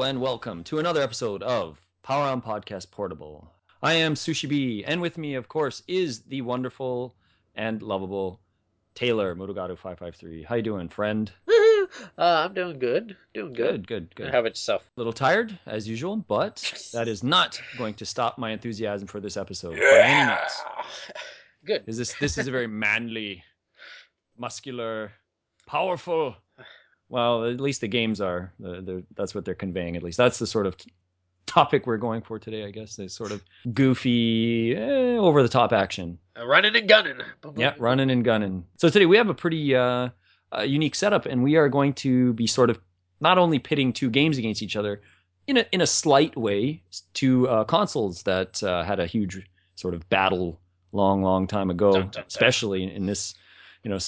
Hello and welcome to another episode of Power On Podcast Portable. I am Sushi B, and with me, of course, is the wonderful and lovable Taylor Murugaru five five three. How you doing, friend? uh, I'm doing good. Doing good. Good, good, good. How about yourself? A little tired as usual, but that is not going to stop my enthusiasm for this episode by any means. Good. Is this this is a very manly, muscular, powerful. Well, at least the games are. They're- that's what they're conveying. At least that's the sort of t- topic we're going for today. I guess this sort of goofy, eh, over the top action. Uh, running and gunning. Yeah, running and gunning. So today we have a pretty uh, uh, unique setup, and we are going to be sort of not only pitting two games against each other in a in a slight way, two uh, consoles that uh, had a huge sort of battle long, long time ago, Dun, dun, dun. especially in this, you know,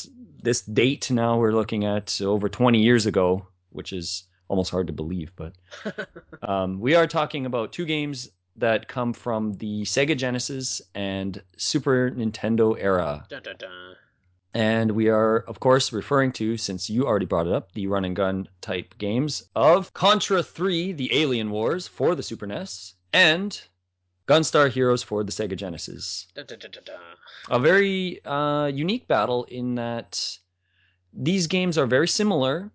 this date. Now we're looking at over 20 years ago, which is almost hard to believe, but um, we are talking about two games that come from the Sega Genesis and Super Nintendo era. Dun, dun, dun. And we are, of course, referring to, since you already brought it up, the run and gun type games of Contra 3, The Alien Wars for the Super NES, and Gunstar Heroes for the Sega Genesis. A very uh, unique battle in that these games are very similar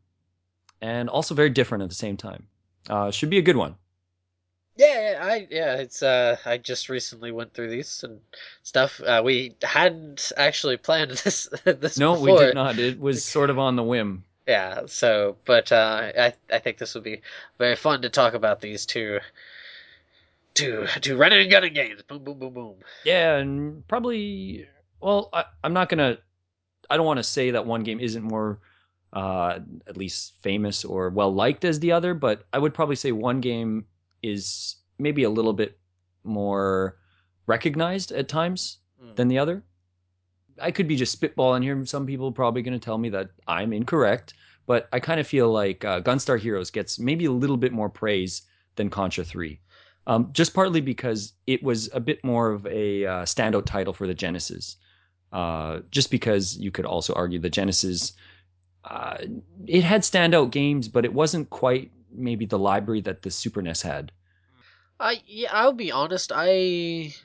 and also very different at the same time. Uh, should be a good one. Yeah, yeah, I yeah, it's uh I just recently went through these and stuff. Uh we hadn't actually planned this this No, before. we did not. It was sort of on the whim. Yeah, so but uh I I think this would be very fun to talk about these two two running and gunning games. Boom boom boom boom. Yeah, and probably. Well, I, I'm not gonna. I don't want to say that one game isn't more, uh, at least famous or well liked as the other, but I would probably say one game is maybe a little bit more recognized at times Mm. than the other. I could be just spitballing here. Some people probably going to tell me that I'm incorrect, but I kind of feel like uh, Gunstar Heroes gets maybe a little bit more praise than Contra 3. Um, just partly because it was a bit more of a uh, standout title for the Genesis. Uh, just because you could also argue the Genesis, uh, it had standout games, but it wasn't quite maybe the library that the Super NES had. I yeah, I'll be honest. I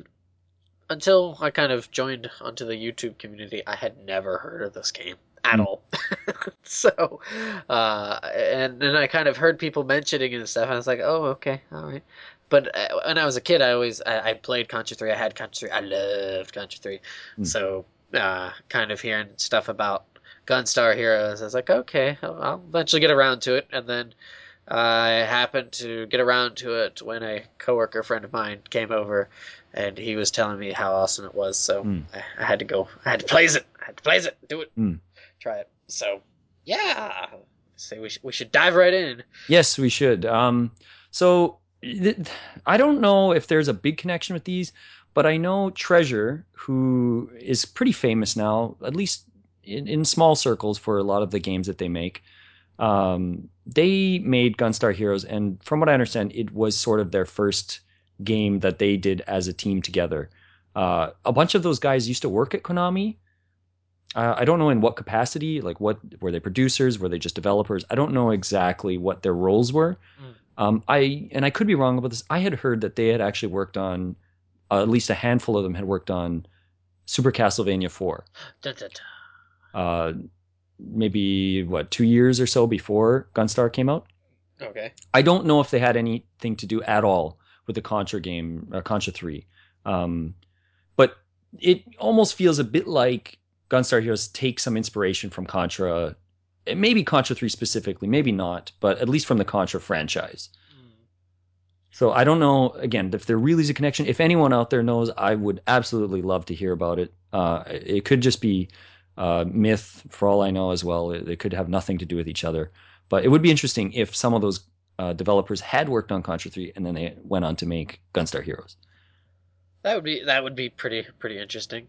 until I kind of joined onto the YouTube community, I had never heard of this game at Hmm. all. so, uh, and then I kind of heard people mentioning it and stuff. And I was like, oh, okay, all right. But uh, when I was a kid, I always I, I played Contra Three. I had Contra Three. I loved Contra Three. Hmm. So, uh, kind of hearing stuff about Gunstar Heroes, I was like, okay, I'll, I'll eventually get around to it. And then I happened to get around to it when a coworker friend of mine came over, and he was telling me how awesome it was. So Hmm. I, I had to go. I had to plays it. I had to plays it. Do it. Hmm. Try it. So yeah, say we should, we should dive right in. Yes, we should. Um, so I don't know if there's a big connection with these, but I know Treasure, who is pretty famous now, at least in, in small circles for a lot of the games that they make. Um, they made Gunstar Heroes, and from what I understand, it was sort of their first game that they did as a team together. Uh, a bunch of those guys used to work at Konami. Uh, I don't know in what capacity. Like, what were they producers? Were they just developers? I don't know exactly what their roles were. Mm. Um, I and I could be wrong about this. I had heard that they had actually worked on, uh, at least a handful of them had worked on Super Castlevania Four. Uh, maybe what two years or so before Gunstar came out. Okay. I don't know if they had anything to do at all with the Contra game, uh, Contra 3. Um, but it almost feels a bit like Gunstar Heroes takes some inspiration from Contra, maybe Contra 3 specifically, maybe not, but at least from the Contra franchise. So I don't know, again, if there really is a connection. If anyone out there knows, I would absolutely love to hear about it. Uh, it could just be uh, myth for all I know as well. It, it could have nothing to do with each other. But it would be interesting if some of those uh, developers had worked on Contra 3 and then they went on to make Gunstar Heroes. That would be that would be pretty pretty interesting.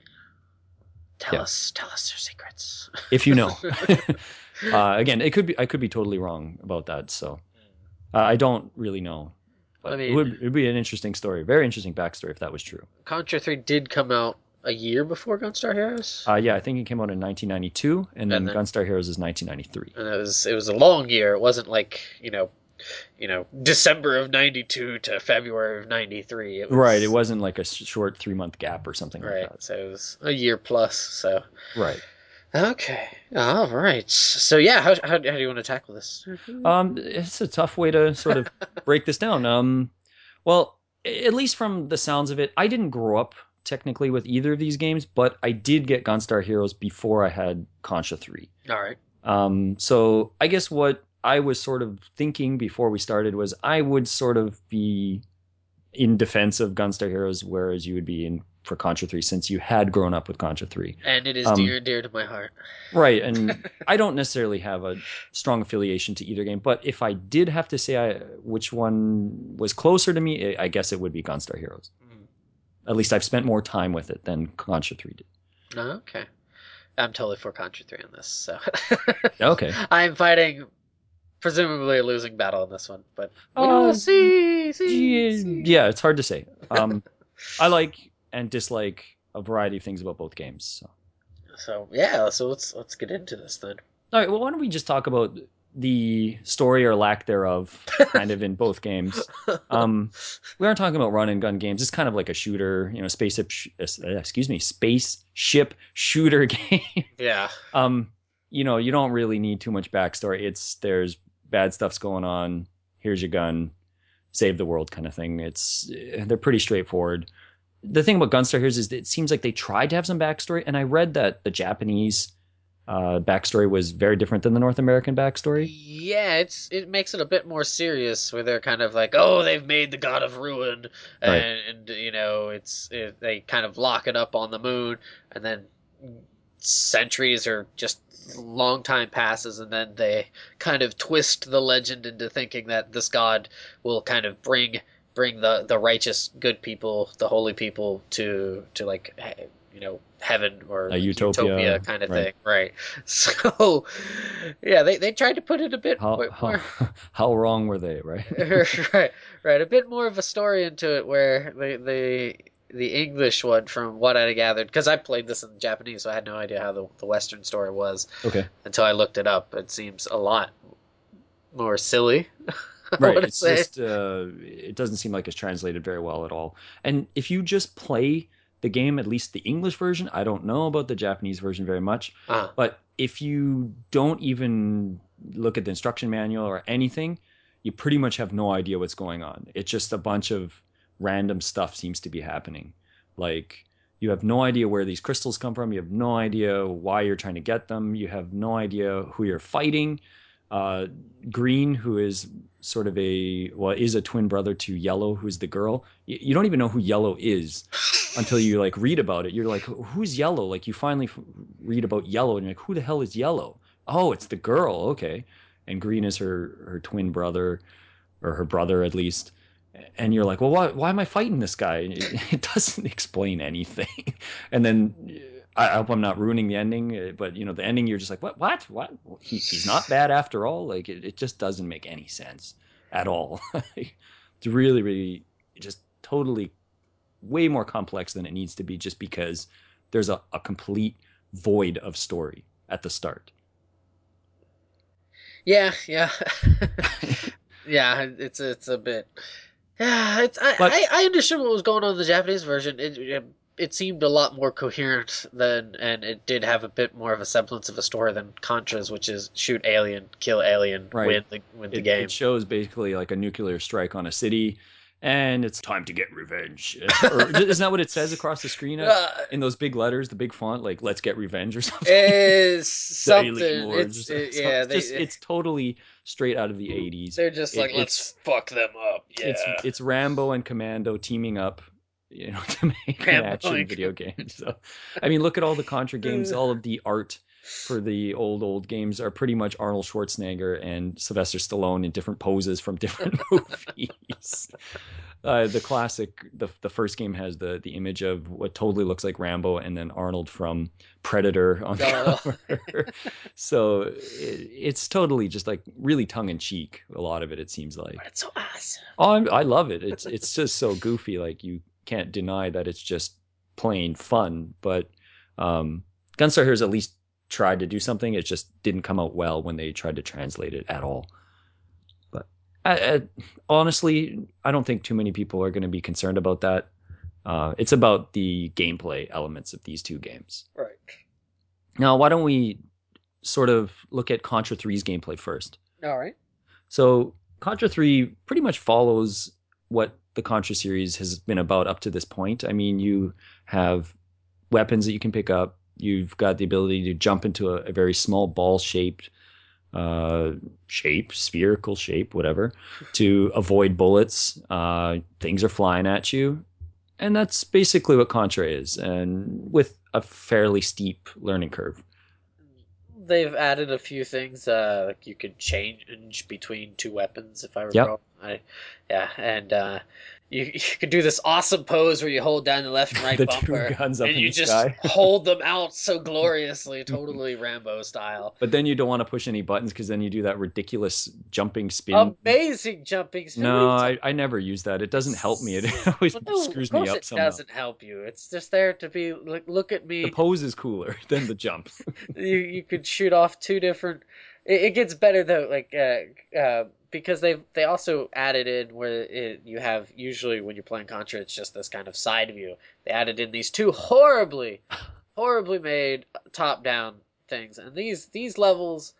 Tell Yeah. us tell us their secrets. If you know. uh, again, it could be I could be totally wrong about that. So uh, I don't really know. But I it mean- would it'd be an interesting story, very interesting backstory if that was true. Contra Three did come out a year before Gunstar Heroes, Uh, yeah, I think it came out in 1992, and then And then- Gunstar Heroes is 1993. and it was it was a long year. It wasn't like you know you know December of '92 to February of '93. It was, right. It wasn't like a short three month gap or something right. like that. So it was a year plus. So Right. Okay, all right. So yeah, how how, how do you want to tackle this? Um, it's a tough way to sort of break this down. Um, well, at least from the sounds of it, I didn't grow up technically with either of these games, but I did get Gunstar Heroes before I had Contra 3. all right. Um, so I guess what I was sort of thinking before we started was I would sort of be in defense of Gunstar Heroes, whereas you would be in for Contra 3 since you had grown up with Contra 3. And it is Um, dear dear to my heart. Right, and I don't necessarily have a strong affiliation to either game, but if I did have to say I, which one was closer to me, I guess it would be Gunstar Heroes. Mm. At least I've spent more time with it than Contra 3 did. Okay. I'm totally for Contra 3 on this, so. Okay. I'm fighting presumably a losing battle in this one, but oh, see, see, Yeah, see. yeah, it's hard to say. Um, I like and dislike a variety of things about both games. So. So yeah, so let's let's get into this then. All right, well, why don't we just talk about the story or lack thereof, kind of in both games. Um, we aren't talking about run and gun games. It's kind of like a shooter, you know, spaceship. Sh- uh, excuse me, spaceship shooter game. yeah. um, you know, you don't really need too much backstory. It's there's bad stuff's going on. Here's your gun, save the world, kind of thing. It's they're pretty straightforward. The thing about Gunstar Heroes is that it seems like they tried to have some backstory, and I read that the Japanese uh, backstory was very different than the North American backstory. Yeah, it's it makes it a bit more serious where they're kind of like, oh, they've made the god of ruin, and, Right. and you know, it's it, they kind of lock it up on the moon, and then centuries or just long time passes, and then they kind of twist the legend into thinking that this god will kind of bring bring the the righteous good people, the holy people to to like you know heaven or A like utopia, kind of right. thing, right? So yeah, they they tried to put it a bit How more, how, how wrong were they, right? right, right, a bit more of a story into it where the the the English one, from what I gathered, because I played this in Japanese, so I had no idea how the the Western story was Okay, until I looked it up. It seems a lot more silly. Right. It's say. just uh, it doesn't seem like it's translated very well at all. And if you just play the game, at least the English version, I don't know about the Japanese version very much. Uh, But if you don't even look at the instruction manual or anything, you pretty much have no idea what's going on. It's just a bunch of random stuff seems to be happening. Like you have no idea where these crystals come from. You have no idea why you're trying to get them. You have no idea who you're fighting. Uh, Green, who is sort of a well, is a twin brother to Yellow, who's the girl. You, you don't even know who Yellow is until you like read about it. You're like, who's yellow? Like you finally f- read about yellow, and you're like, who the hell is yellow? Oh, it's the girl. Okay, and green is her her twin brother, or her brother at least. And you're like, well, why why am I fighting this guy? It, it doesn't explain anything. And then I, hope I'm not ruining the ending, uh, but you know, the ending, you're just like, what what what? He, he's not bad after all. Like it, it just doesn't make any sense at all. it's really really just totally way more complex than it needs to be just because there's a, a complete void of story at the start. yeah, yeah, yeah. It's it's a bit. Yeah, it's I, But- I I understood what was going on in the Japanese version. It, it it seemed a lot more coherent than, and it did have a bit more of a semblance of a story than Contra's, which is shoot alien, kill alien, Right. win the win the It, game. it shows basically like a nuclear strike on a city, and it's time to get revenge. or, isn't that what it says across the screen uh, in those big letters, the big font, like "Let's get revenge" or something? is something. It's it, yeah, It's they, just it's totally straight out of the '80s. they're just it- like let's fuck them up. Yeah, It's it's Rambo and Commando teaming up, you know, to make an action video game. So, I mean, look at all the Contra games. All of the art for the old old games are pretty much Arnold Schwarzenegger and Sylvester Stallone in different poses from different movies. Uh, the classic, the the first game has the the image of what totally looks like Rambo, and then Arnold from Predator on the Oh. cover. so it, it's totally just like really tongue in cheek. A lot of it, it seems like. but it's so awesome. Oh, I'm, I love it. It's it's just so goofy. Like you can't deny that it's just plain fun. But um, Gunstar Heroes at least tried to do something. It just didn't come out well when they tried to translate it at all. But I, I, honestly, I don't think too many people are going to be concerned about that. Uh, it's about the gameplay elements of these two games. Right. Now, why don't we sort of look at Contra 3's gameplay first? All right. So, Contra 3 pretty much follows what the Contra series has been about up to this point. I mean, you have weapons that you can pick up. You've got the ability to jump into a, a very small ball shaped uh, shape, spherical shape, whatever, to avoid bullets. Uh, things are flying at you. And that's basically what Contra is, and with a fairly steep learning curve. They've added a few things. Uh, like you could change between two weapons, if I recall. I, yeah, and uh, you, you could do this awesome pose where you hold down the left and right The bumper, two guns up and you just sky. hold them out so gloriously, totally Rambo style. But then you don't want to push any buttons because then you do that ridiculous jumping spin. Amazing jumping. spin. no, I, I never use that. It doesn't help me. It always Well, no, screws me up it somehow. doesn't help you. It's just there to be like, look at me. The pose is cooler than the jump. you you could shoot off two different. It, it gets better though, like uh, uh, because they they also added in where it, you have usually when you're playing Contra, it's just this kind of side view. They added in these two horribly, horribly made top down things, and these these levels.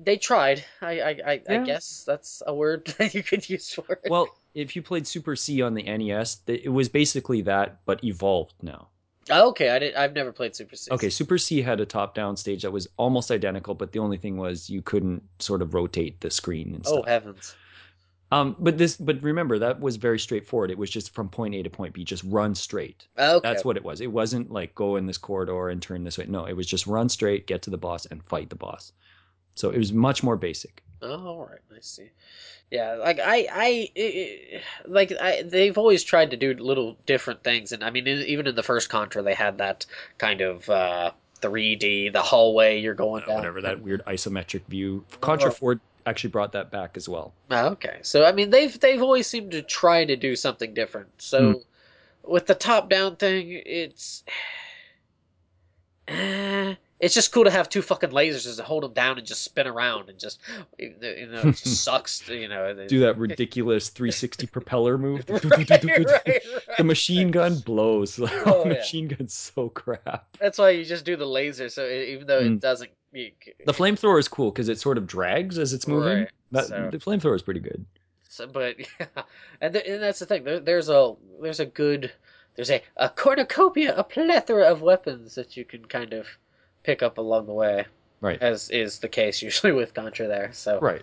They tried. I I, I, I guess that's a word that you could use for it. well, if you played Super C on the NES, it was basically that, but evolved now. Okay, I did. I've never played Super C. Okay, Super C had a top-down stage that was almost identical, but the only thing was you couldn't sort of rotate the screen and Oh stuff. heavens. Um, but this, but remember that was very straightforward. It was just from point A to point B, just run straight. Okay. That's what it was. It wasn't like go in this corridor and turn this way. No, it was just run straight, get to the boss, and fight the boss. So it was much more basic. Oh, all right, I see. Yeah, like I, I, i- i- like I, they've always tried to do little different things, and I mean, e- even in the first Contra, they had that kind of uh, 3D, the hallway you're going down. Whatever that weird isometric view. Contra Oh. Four actually brought that back as well. Oh, okay, so I mean, they've they've always seemed to try to do something different. So Hmm. with the top down thing, it's. Eh, it's just cool to have two fucking lasers to hold them down and just spin around and just you know it just sucks you know Do that ridiculous 360 propeller move. right, right, right. The machine gun blows. Oh, yeah. machine gun's so crap. That's why you just do the laser. So it, even though it Mm. doesn't, you, The flamethrower is cool because it sort of drags as it's moving. That, so- The flamethrower is pretty good. so, but yeah, and th- and that's the thing. There, there's a there's a good there's a a cornucopia, a plethora of weapons that you can kind of pick up along the way, Right. as is the case usually with Contra. There, so Right.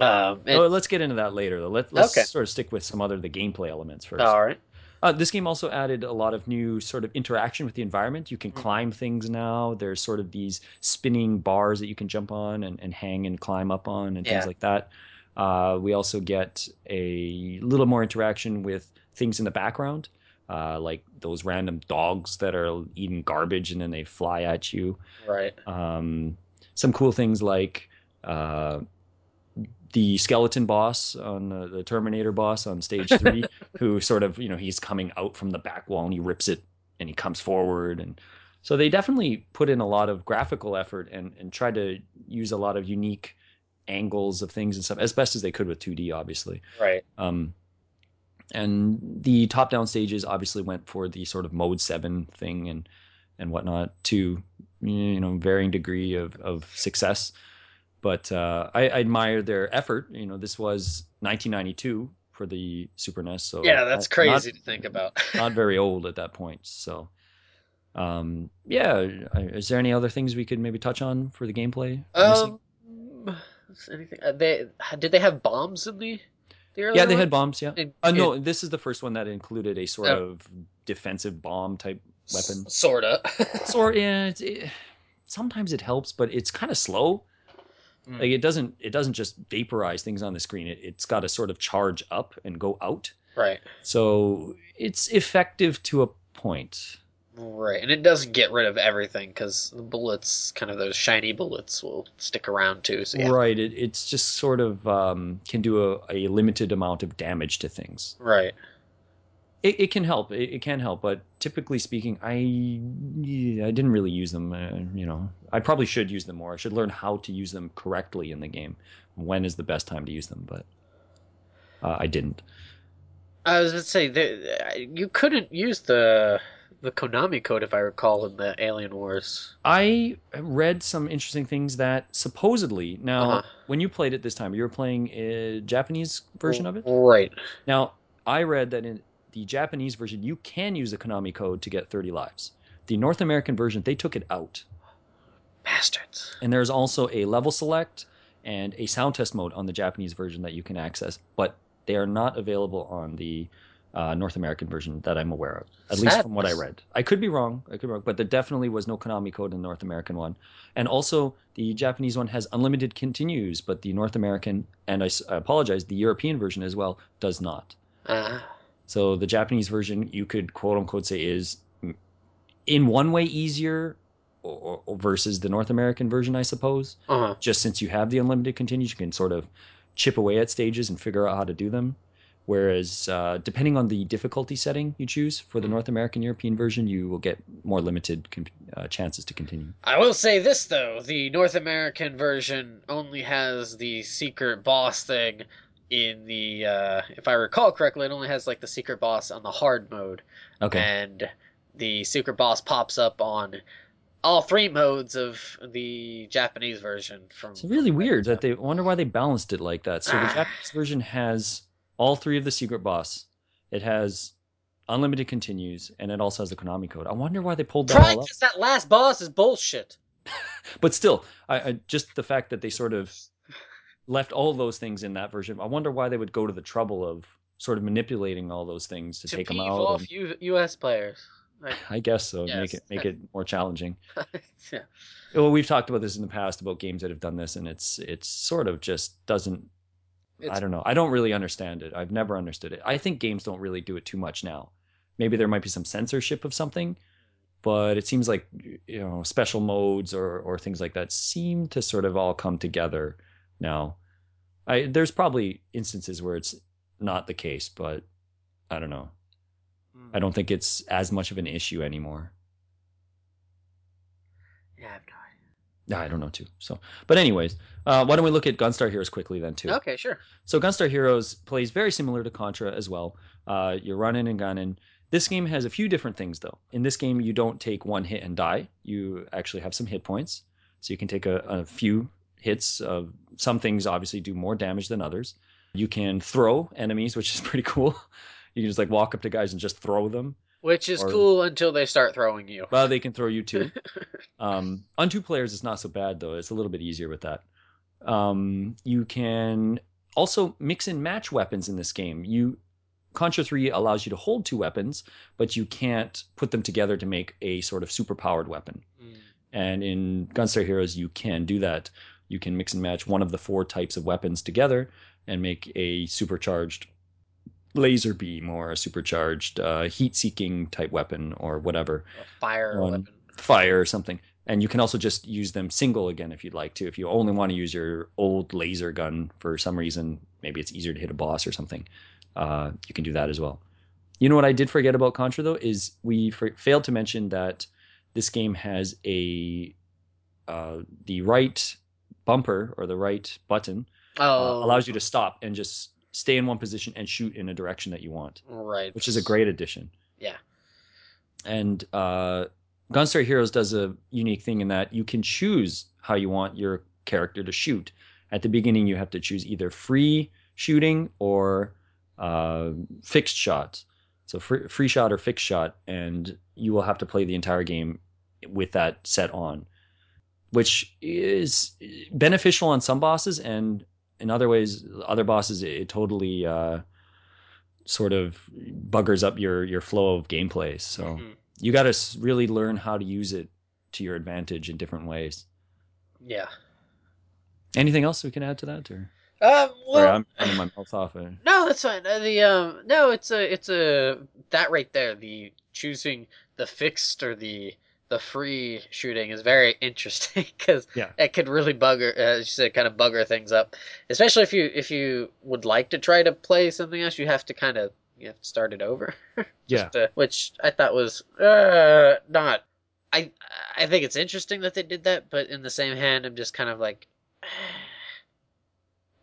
Um, and, Oh, let's get into that later, though. Let, let's Okay. sort of stick with some other the gameplay elements first. all right. Uh, this game also added a lot of new sort of interaction with the environment. You can Mhm. climb things now. There's sort of these spinning bars that you can jump on and, and hang and climb up on and things like that. Uh, we also get a little more interaction with things in the background, uh, like those random dogs that are eating garbage and then they fly at you. Right. Um, some cool things like uh, the skeleton boss on the, the Terminator boss on stage three, who sort of you know he's coming out from the back wall and he rips it and he comes forward and so they definitely put in a lot of graphical effort and and tried to use a lot of unique angles of things and stuff as best as they could with 2D obviously. Right. Um, and the top down stages obviously went for the sort of mode seven thing and and whatnot to you know varying degree of of success. But uh, I, I admire their effort. You know, this was 1992 for the Super NES, so Yeah, that's not- crazy to think about. Not, not very old at that point. So, um, yeah. Is there any other things we could maybe touch on for the gameplay? Um, anything? Uh, they did they have bombs in the? The yeah, they had bombs. Yeah. Uh, no, this is the first one that included a sort Oh. of defensive bomb type weapon. S- sorta. Sort yeah, it's, it, sometimes it helps, but it's kind of slow. Mm. Like it doesn't it doesn't just vaporize things on the screen. It, it's got to sort of charge up and go out. right. So it's effective to a point. Right, and it doesn't get rid of everything because the bullets, kind of those shiny bullets, will stick around too. So yeah, Right. It, it's just sort of um, can do a, a limited amount of damage to things. right. It, it can help. It, it can help, but typically speaking, I I didn't really use them. Uh, you know, I probably should use them more. I should learn how to use them correctly in the game. When is the best time to use them? But uh, I didn't. I was going to say there, you couldn't use the the Konami code if I recall in the Alien Wars. I read some interesting things that supposedly now Uh-huh. when you played it this time, you were playing a Japanese version of it. Right. Now, I read that in the Japanese version, you can use the Konami code to get 30 lives. The North American version, they took it out. Bastards. And there's also a level select and a sound test mode on the Japanese version that you can access, but they are not available on the uh, North American version that I'm aware of, at least from what I read. I could be wrong. I could be wrong, but there definitely was no Konami code in the North American one. And also, the Japanese one has unlimited continues, but the North American, and I apologize, the European version as well, does not. Uh, So the Japanese version, you could quote unquote say is in one way easier or, or versus the North American version, I suppose. uh-huh. Just since you have the unlimited continues, you can sort of chip away at stages and figure out how to do them. Whereas, uh, depending on the difficulty setting you choose for the North American European version, you will get more limited uh, chances to continue. I will say this though: the North American version only has the secret boss thing. In the, uh, if I recall correctly, it only has like the secret boss on the hard mode, Okay. and the secret boss pops up on all three modes of the Japanese version. From It's really from what I weird that they wonder why they balanced it like that. So the Ah. Japanese version has all three of the secret boss. It has unlimited continues, and it also has the Konami code. I wonder why they pulled that up. That last boss is bullshit. But still, I, I just the fact that they sort of left all those things in that version. I wonder why they would go to the trouble of sort of manipulating all those things to, to take them out. off and- U- U.S. players. Like, I guess so. Make it make it more challenging. yeah. Well, we've talked about this in the past about games that have done this, and it's it's sort of just doesn't I don't know. I don't really understand it. I've never understood it. I think games don't really do it too much now. Maybe there might be some censorship of something, but it seems like you know special modes or or things like that seem to sort of all come together now. I there's probably instances where it's not the case, but I don't know. I hmm. don't think it's as much of an issue anymore. Yeah, I have no idea. Yeah, I don't know too. So, but anyways, uh, why don't we look at Gunstar Heroes quickly then too? Okay, sure. So Gunstar Heroes plays very similar to Contra as well. Uh, you're running and gunning. This game has a few different things though. In this game, you don't take one hit and die. You actually have some hit points, so you can take a, a few hits. Of some things obviously do more damage than others. You can throw enemies, which is pretty cool. You can just like walk up to guys and just throw them. Which is Or- cool until they start throwing you. Well, they can throw you too. Um, on two players, it's not so bad though. It's a little bit easier with that. Um, you can also mix and match weapons in this game. You Contra 3 allows you to hold two weapons, but you can't put them together to make a sort of super powered weapon. Mm. And in Gunstar Heroes, you can do that. You can mix and match one of the four types of weapons together and make a supercharged laser beam or a supercharged uh, heat seeking type weapon or whatever A fire One. weapon. fire or something. And you can also just use them single again if you'd like to. If you only want to use your old laser gun for some reason, maybe it's easier to hit a boss or something, uh, you can do that as well. You know what I did forget about Contra though is we f- failed to mention that this game has a uh, the right bumper or the right button uh, Oh, allows you to stop and just stay in one position and shoot in a direction that you want right, which is a great addition. Yeah. And uh, Gunstar Heroes does a unique thing in that you can choose how you want your character to shoot. At the beginning, you have to choose either free shooting or uh, fixed shots. So free, free shot or fixed shot, and you will have to play the entire game with that set on, which is beneficial on some bosses, and in other ways, other bosses it totally uh, sort of buggers up your your flow of gameplay. So Mhm. you got to really learn how to use it to your advantage in different ways. Yeah. Anything else we can add to that? Or Um. Well, sorry, I'm running my mouth off. Uh, No, that's fine. Uh, the um, no, it's a, it's a that right there. The choosing the fixed or the the free shooting is very interesting because Yeah. it could really bugger, as you said, kind of bugger things up. Especially if you if you would like to try to play something else, you have to kind of you have to start it over. Yeah. Uh, which I thought was uh, not. I I think it's interesting that they did that, but in the same hand, I'm just kind of like.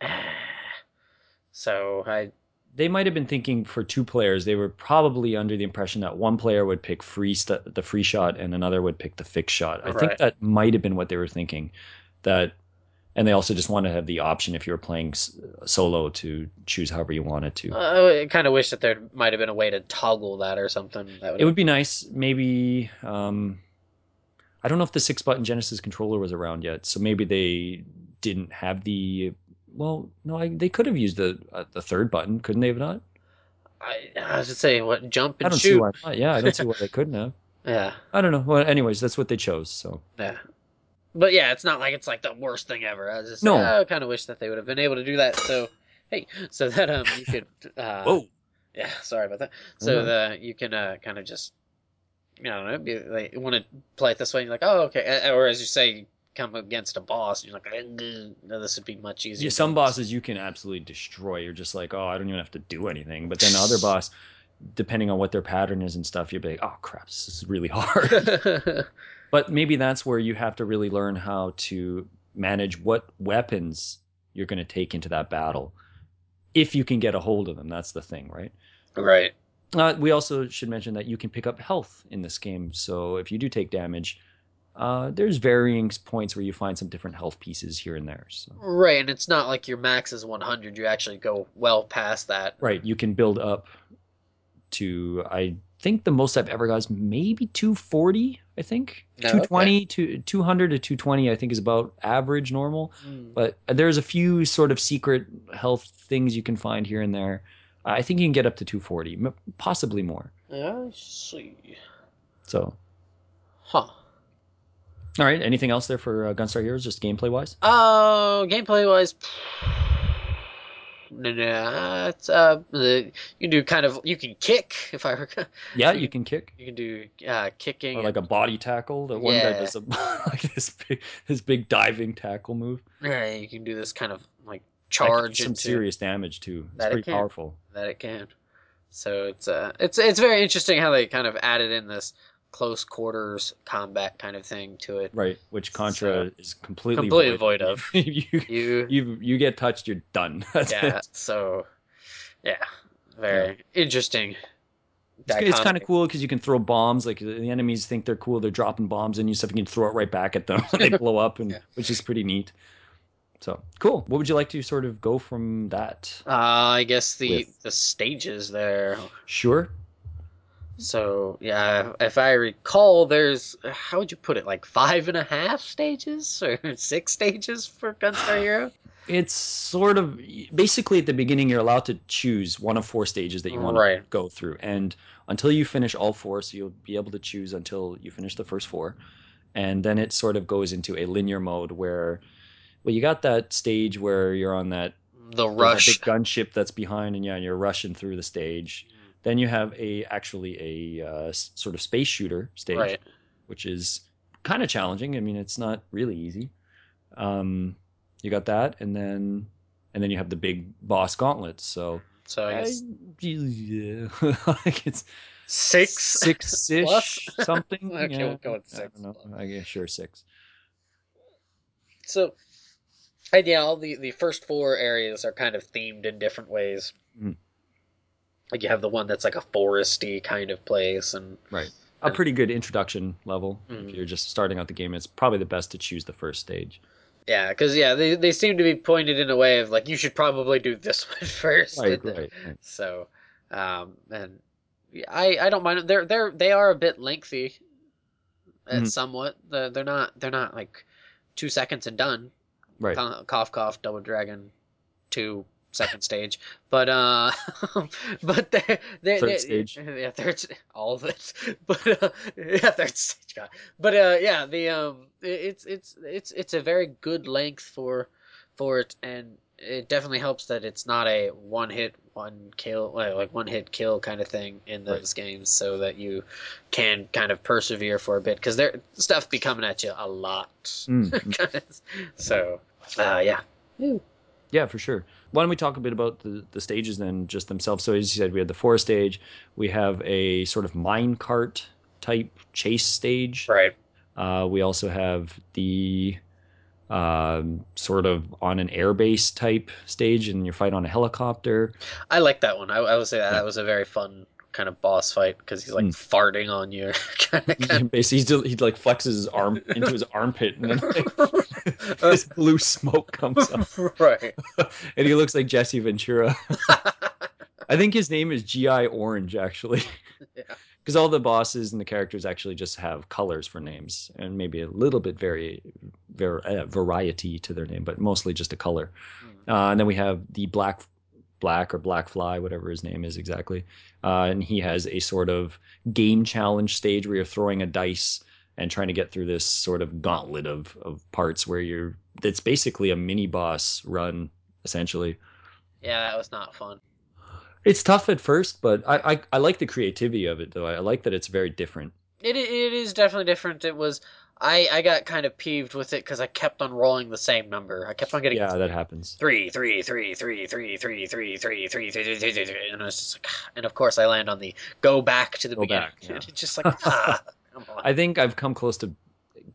so I they might have been thinking for two players. They were probably under the impression that one player would pick free st- the free shot and another would pick the fixed shot. I think that might have been what they were thinking. That, and they also just want to have the option if you were playing s- solo to choose however you wanted to. uh, I kind of wish that there might have been a way to toggle that or something. That it would be nice, maybe. Um, I don't know if the six button Genesis controller was around yet, so maybe they didn't have the. Well, no, I, they could have used the uh, the third button, couldn't they have not? I, I was just saying, what jump I and don't see shoot? why not. Yeah, I don't see why they couldn't have. Yeah, I don't know. Well, anyways, that's what they chose. So yeah. But yeah, it's not like it's like the worst thing ever. I just No. I kind of wish that they would have been able to do that. So hey, so that um you could uh, whoa, Yeah, sorry about that. So Mhm. the you can uh, kind of just, I don't know, be like want to play it this way. And you're like, oh, okay. Or as you say, come against a boss, you're like, no, this would be much easier. Yeah, some bosses you can absolutely destroy. You're just like, oh, I don't even have to do anything. But then the other boss, depending on what their pattern is and stuff, you'll be like, oh crap, this is really hard. but maybe that's where you have to really learn how to manage what weapons you're going to take into that battle, if you can get a hold of them. That's the thing, right? right. Uh, we also should mention that you can pick up health in this game. So if you do take damage, uh, there's varying points where you find some different health pieces here and there. So. Right, and it's not like your max is 100. You actually go well past that. Right, you can build up to I think the most I've ever got is maybe 240, I think. No, 220 to 200 to 220 I think is about average normal, Mm. but there's a few sort of secret health things you can find here and there. I think you can get up to 240, possibly more. Yeah, I see. So, Huh. All right, anything else there for uh, Gunstar Heroes just gameplay wise? Oh, gameplay wise, no, no, it's uh, you can do kind of you can kick if I were, Yeah, you can kick. you can do uh kicking Or like a body tackle. The one guy Yeah. does a, like this big, this big diving tackle move. Yeah, you can do this kind of like That can do charge some into serious damage too. It's That it pretty can. powerful. that it can. So it's uh it's it's very interesting how they kind of added in this close quarters combat kind of thing to it. Right, which Contra is completely Completely void of. you, You you you get touched, you're done. That's yeah, it. so yeah, very interesting. It's, it's kind of cool because you can throw bombs. Like the enemies think they're cool, they're dropping bombs, and you stuff. You can throw it right back at them, they blow up, and Yeah. which is pretty neat. So cool. What would you like to sort of go from that? Uh, I guess the With- the stages there. Sure. So yeah, if I recall, there's how would you put it, like five and a half stages or six stages for Gunstar Hero? It's sort of basically at the beginning you're allowed to choose one of four stages that you want to go through, and until you finish all four, so you'll be able to choose until you finish the first four, and then it sort of goes into a linear mode where, well, you got that stage where you're on that The there's that rush. big gunship that's behind, and yeah, and you're rushing through the stage. Then you have a actually a uh, sort of space shooter stage, Right. which is kind of challenging. I mean, it's not really easy. Um, you got that, and then and then you have the big boss gauntlet. So So I guess I- yeah, like it's six six ish something. Okay, yeah. we'll go with I six know. I guess sure six. So, and yeah, all the the first four areas are kind of themed in different ways. Mhm. Like you have the one that's like a foresty kind of place, and Right. A pretty good introduction level. Mhm. If you're just starting out the game, it's probably the best to choose the first stage. yeah, because yeah, they they seem to be pointed in a way of like you should probably do this one first. Right, and right, right. So, um, and I I don't mind. They're they're they are a bit lengthy, uh, Mhm. somewhat. They're, they're not they're not like two seconds and done. Right. Cough cough double dragon, two second stage. But uh, but they they Third they- stage. Yeah, third all of it. But uh, yeah, third stage. God. But uh, yeah, the um, it's it's it's it's a very good length for for it, and it definitely helps that it's not a one hit one kill like like one hit kill kind of thing in Right. those games, so that you can kind of persevere for a bit because there stuff be coming at you a lot. Mm, mm. so uh, yeah. Yeah, for sure. Why don't we talk a bit about the, the stages then, just themselves? So, as you said, we had the forest stage, we have a sort of mine cart type chase stage. Right. Uh, we also have the um, sort of on an airbase type stage, and you fight on a helicopter. I like that one. I, I would say that, Yeah. that was a very fun kind of boss fight because he's like Mm. farting on you. kind of, kind Basically, he like flexes his arm into his armpit, and then like, this blue smoke comes up, right. and he looks like Jesse Ventura. I think his name is GI Orange, actually. Yeah. Because all the bosses and the characters actually just have colors for names, and maybe a little bit very, var- uh, variety to their name, but mostly just a color. Uh, and then we have the black, black or black fly, whatever his name is exactly. Uh, and he has a sort of game challenge stage where you're throwing a dice and trying to get through this sort of gauntlet of of parts where you're. It's basically a mini boss run, essentially. Yeah, that was not fun. It's tough at first, but I, I I like the creativity of it though. I like that it's very different. It it is definitely different. It was I I got kind of peeved with it because I kept on rolling the same number. I kept on getting Yeah, that happens. three, three, three, three, three, three, three, three, three, three, three, three, three, three, and I was just like, and of course I land on the go back to the Go beginning. back, yeah. It's just like ah, come on. I think I've come close to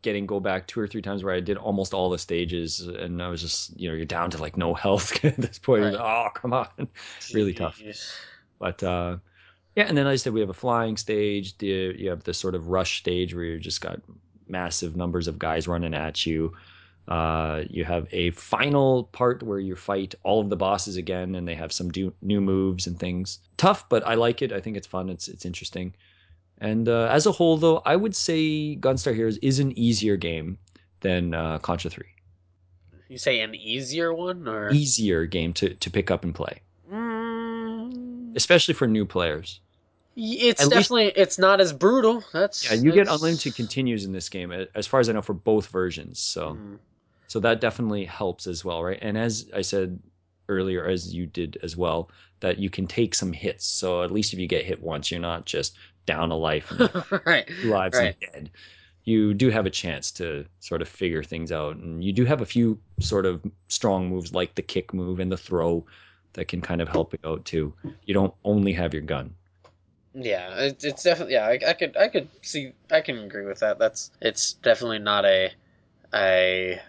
getting go back two or three times where I did almost all the stages, and I was just you know you're down to like no health at this point. Right. Oh come on, really tough. But uh, yeah. And then I said we have a flying stage. The, you have this sort of rush stage where you just got massive numbers of guys running at you. Uh, you have a final part where you fight all of the bosses again, and they have some do- new moves and things. Tough, but I like it. I think it's fun. It's it's interesting. And uh, as a whole, though, I would say Gunstar Heroes is an easier game than uh, Contra Three. You say an easier one or Easier game to to pick up and play, Mm, especially for new players. It's At least- definitely it's not as brutal. That's Yeah, you get unlimited continues in this game, as far as I know, for both versions. So, Mm. so that definitely helps as well, right? And as I said earlier, as you did as well, that you can take some hits. So at least if you get hit once, you're not just down a life and right. lives Right. and dead. You do have a chance to sort of figure things out, and you do have a few sort of strong moves like the kick move and the throw that can kind of help it out too. You don't only have your gun. Yeah, it, it's definitely yeah. I, I could I could see I can agree with that. That's it's definitely not a a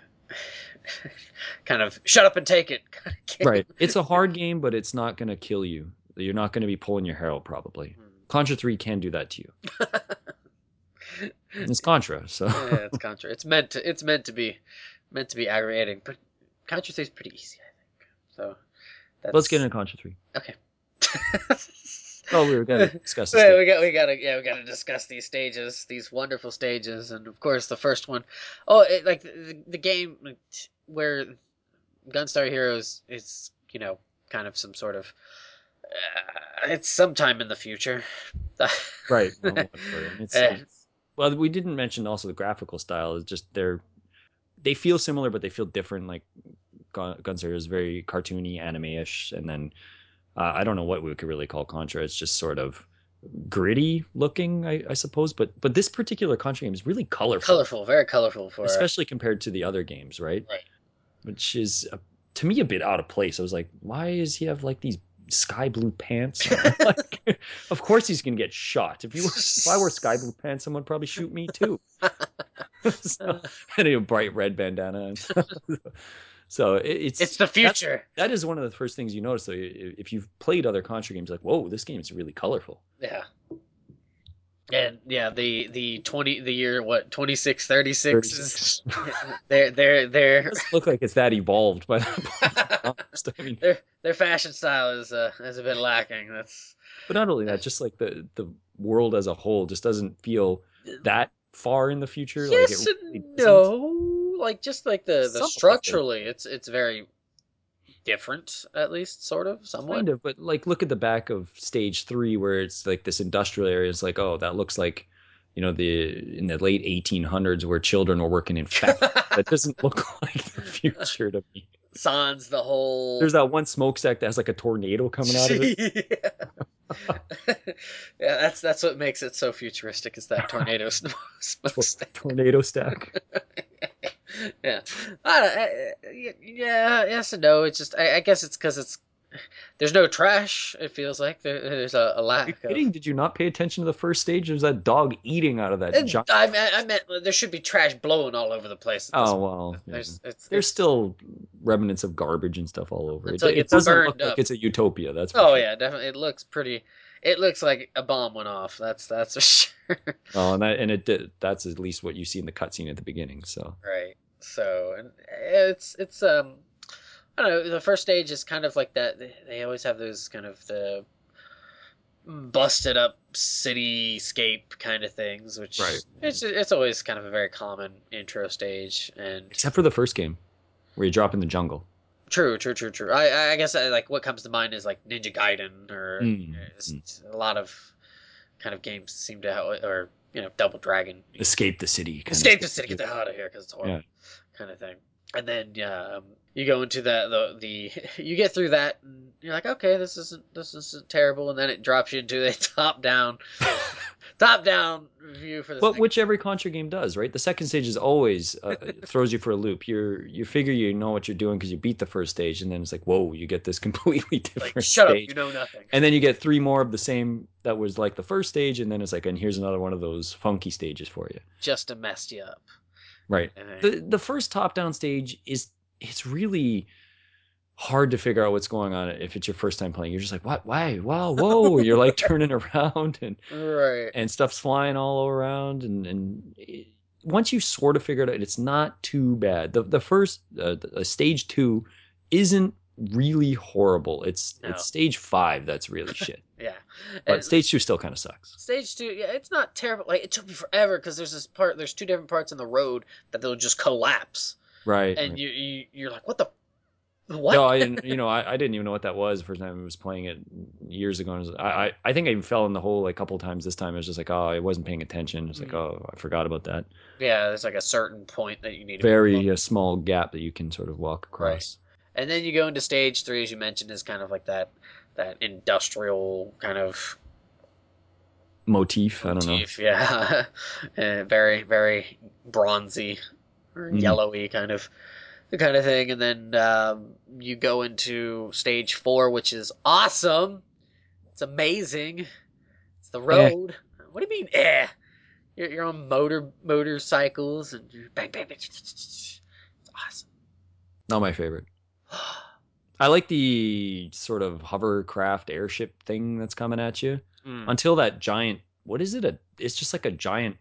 kind of shut up and take it kind of game. Right. It's a hard game, but it's not going to kill you. You're not going to be pulling your hair out probably. Hmm. Contra 3 can do that to you. It's Contra, so yeah, it's Contra. It's meant to. It's meant to be, meant to be aggravating. But Contra Three is pretty easy, I think. So that's, let's get into Contra 3. Okay. Oh, we were going to discuss this. Yeah, we got we gotta yeah we gotta discuss these stages, these wonderful stages, and of course the first one. Oh, it, like the, the game where Gunstar Heroes is you know kind of some sort of uh, it's sometime in the future. Right. No. It's, Eh. it's- well, we didn't mention also the graphical style. is just they're they feel similar, but they feel different. Like Gun- Gunstar is very cartoony, anime-ish, and then uh, I don't know what we could really call Contra. It's just sort of gritty looking, I, I suppose. But but this particular Contra game is really colorful. colorful, very colorful for especially compared to the other games, right? Right. Which is uh, to me a bit out of place. I was like, why does he have like these sky blue pants? like, of course he's gonna get shot. If you if I wore sky blue pants, someone would probably shoot me too. so, and a bright red bandana. So it's It's the future. That is one of the first things you notice. though. If you've played other Contra games, like, whoa, this game is really colorful. Yeah. And yeah, the the twenty the year what twenty six thirty six is they're they're they're doesn't look like it's that evolved, but I mean, their their fashion style is uh is a bit lacking. That's But not only that, just like the the world as a whole just doesn't feel that far in the future. yes like and doesn't. no, like just like the the structurally, it's it's very different at least, sort of, somewhat. Kind of, but like look at the back of stage three where it's like this industrial area. It's like, oh, that looks like you know the in the late 1800s where children were working in factories. that doesn't look like the future to me. Sans the whole. There's that one smokestack that has like a tornado coming out of it. yeah. that's that's what makes it so futuristic is that tornado sm- smokestack. tornado stack. yeah. I yeah, yes and no. It's just I, I guess it's because it's there's no trash. It feels like there, there's a, a lack. Are you of, kidding? Did you not pay attention to the first stage? There's that dog eating out of that It- giant. I meant, I meant there should be trash blowing all over the place. Oh well, yeah. There's it's, there's it's- still remnants of garbage and stuff all over it. It doesn't look like it's a utopia. That's oh sure. yeah, definitely. It looks pretty. It looks like a bomb went off. That's that's for sure. Oh, and that and it did. That's at least what you see in the cutscene at the beginning. So right. So and it's it's um I don't know. The first stage is kind of like that. They, always have those kind of the busted up cityscape kind of things, which Right. it's it's always kind of a very common intro stage. And except for the first game, where you drop in the jungle. true, true, true, true. I I guess I, like what comes to mind is like Ninja Gaiden or Mm, it's a lot of kind of games seem to have or you know Double Dragon Escape the city. escape the city, get the hell out of here because it's horrible, Yeah. kind of thing. And then yeah, um, you go into that the the you get through that, and you're like, okay, this isn't this isn't terrible, and then it drops you into a top down, top down view for the. But second- which every Contra game does, right? The second stage is always uh, throws you for a loop. You're you figure you know what you're doing because you beat the first stage, and then it's like, whoa, you get this completely different like shut up, you know nothing. and then you get three more of the same that was like the first stage, and then it's like, and here's another one of those funky stages for you, just to mess you up. right? The the first top down stage is it's really hard to figure out what's going on if it's your first time playing. You're just like, what? Why? Wow, whoa! You're like turning around and right. and stuff's flying all around and and it, once you sort of figure it out it's not too bad the the first uh, the- uh, stage 2 isn't really horrible it's No. it's stage 5 that's really shit Yeah. but And- stage 2 still kind of sucks Stage two, yeah, it's not terrible. Like it took me forever because there's this part, there's two different parts in the road that they'll just collapse, right and right. you, you you're like, what the, what? no, I didn't. You know, I, I didn't even know what that was the first time I was playing it years ago. Was- I, I, I think I even fell in the hole like a couple times this time. I was just like, oh, I wasn't paying attention. It's like, Mhm. oh, I forgot about that. yeah, there's like a certain point that you need to Very uh, small gap that you can sort of walk across. And then you go into stage three, as you mentioned, is kind of like that that industrial kind of Motif. I don't know. motif, yeah, very very bronzy or Mhm. yellowy kind of the kind of thing. And then um, you go into stage four, which is awesome. It's amazing. It's the road. What do you mean, eh? You're, you're on motor motorcycles and you bang bang bang. It's awesome. Not my favorite. I like the sort of hovercraft airship thing that's coming at you. Mm. Until that giant, what is it? A, it's just like a giant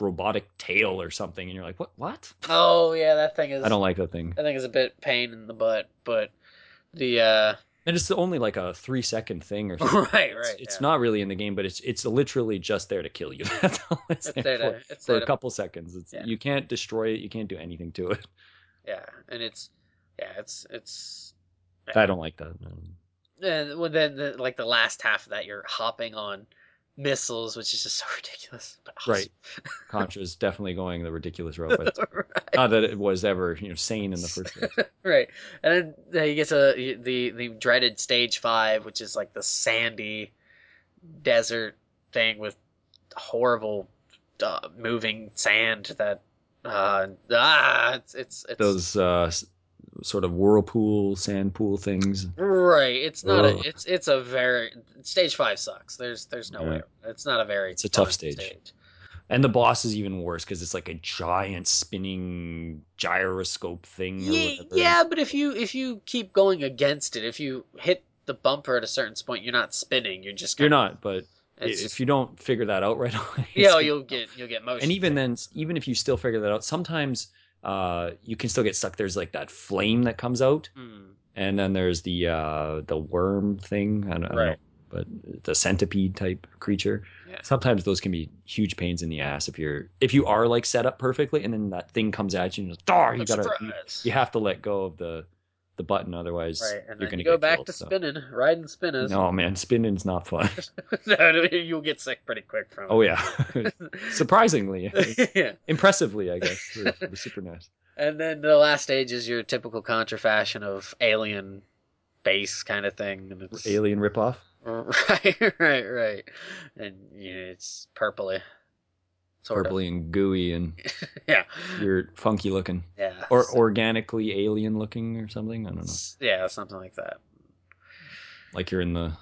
robotic tail or something, and you're like, what? What? Oh yeah, that thing is. I don't like that thing. I think it's a bit pain in the butt, but the uh And it's only like a three second thing or something. right, It's, right. it's yeah. not really in the game, but it's it's literally just there to kill you. That's all it's, It's there there for, to, it's for there a to- couple seconds. It's Yeah. you can't destroy it. You can't do anything to it. yeah, and it's yeah, it's it's I don't like that. no. and well, then the, like the last half of that, you're hopping on missiles, which is just so ridiculous. Awesome. Right. Contra is definitely going the ridiculous route, but right. not that it was ever you know sane in the first place. right. And then then you get to the the dreaded stage five, which is like the sandy desert thing with horrible uh, moving sand that uh ah it's it's it's Those uh, sort of whirlpool, sand pool things. right it's not Ugh. a it's it's a very stage five sucks there's there's no Yeah. way it's not a very It's a tough fun stage. And the boss is even worse because it's like a giant spinning gyroscope thing. Yeah, yeah but if you if you keep going against it if you hit the bumper at a certain point you're not spinning you're just You're not, but it's if you don't figure that out right away, yeah you'll get you'll get motion and even then, even if you still figure that out, sometimes uh, you can still get stuck. There's like that flame that comes out, Hmm. and then there's the uh, the worm thing. I don't, I don't know, but the centipede type creature. Yeah. Sometimes those can be huge pains in the ass if you're if you are like set up perfectly, and then that thing comes at you, and you're "Dar!" you gotta you, you have to let go of the the button, otherwise right and you're gonna you go back killed, to so. spinning riding spinners No man, spinning's not fun. no, you'll get sick pretty quick from oh yeah, surprisingly, yeah. impressively, I guess for, for the Super E NES. And then the last stage is your typical contra fashion of alien base kind of thing. And it's, Alien ripoff. Right, right, right. And you know, it's purpley. Purpley and gooey and. Yeah, you're funky looking yeah. or So- organically alien looking or something. I don't know. yeah, something like that. Like you're in the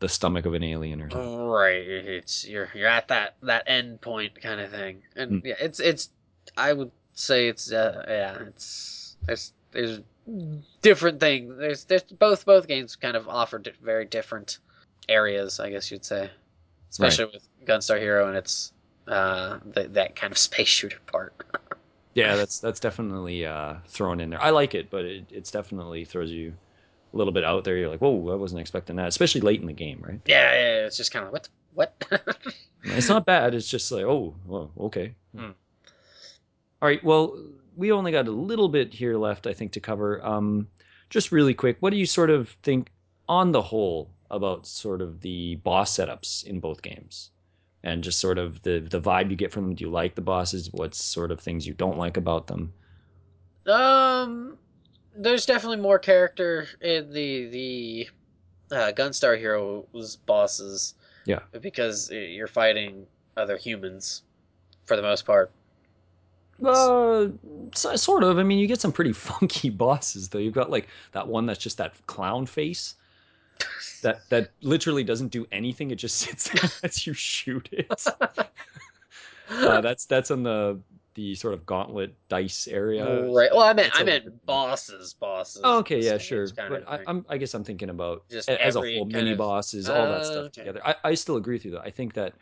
the stomach of an alien or something. Right, it's you're you're at that that end point kind of thing, and Hmm. yeah, it's it's. I would say it's uh, yeah, it's there's there's different things. There's there's both both games kind of offer di- very different areas, I guess you'd say, especially with Gunstar Hero and its uh the, that kind of space shooter part. Yeah, that's that's definitely uh, thrown in there. I like it, but it it's definitely throws you a little bit out there. You're like, whoa, I wasn't expecting that, especially late in the game, right? yeah, yeah, it's just kind of what what. It's not bad. It's just like, oh, well, okay. Hmm. All right. Well, we only got a little bit here left, I think, to cover. Um, just really quick, what do you sort of think, on the whole, about sort of the boss setups in both games, and just sort of the the vibe you get from them? Do you like the bosses? What sort of things you don't like about them? Um, there's definitely more character in the the uh, Gunstar Heroes bosses. Yeah. because you're fighting other humans for the most part. Uh, so, sort of. I mean, you get some pretty funky bosses though. You've got like that one that's just that clown face. That that literally doesn't do anything. It just sits there as you shoot it. Uh, that's that's on the the sort of gauntlet dice area. right. Well, I meant I a- meant bosses, bosses. Oh, okay, yeah, sure. But I. I'm, I guess I'm thinking about Just as a whole, mini of- bosses, all that Uh, stuff okay. together. I, I still agree with you though. I think that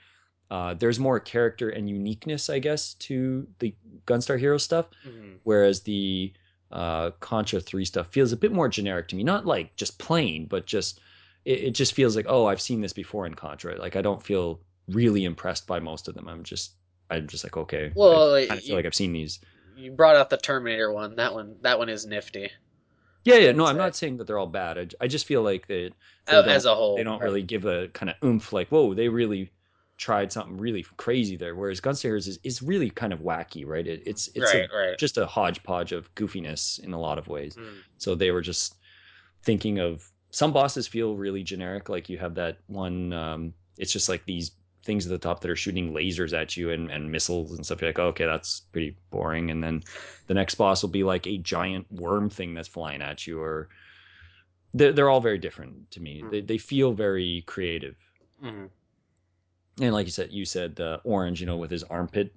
uh, there's more character and uniqueness, I guess, to the Gunstar Hero stuff, Mhm. whereas the uh, Contra Three stuff feels a bit more generic to me. Not like just plain, but just it, it just feels like oh, I've seen this before in Contra. Like I don't feel really impressed by most of them. I'm just I'm just like okay. Well, I kind of feel like I've seen these. You brought out the Terminator one. That one. That one is nifty Yeah, yeah. No, I'm not saying that they're all bad. I, I just feel like that they Uh, as a whole. they don't right. really give a kind of oomph like whoa they really tried something really crazy there whereas Gunstar's is, is really kind of wacky right it, it's it's a- right, right. just a hodgepodge of goofiness in a lot of ways Mm. so they were just thinking of some bosses feel really generic like you have that one um it's just like these things at the top that are shooting lasers at you and, and missiles and stuff. You're like okay that's pretty boring. And then the next boss will be like a giant worm thing that's flying at you or they're, they're all very different to me. Mm. they, they feel very creative. Mhm. and like you said you said uh, orange you know with his armpit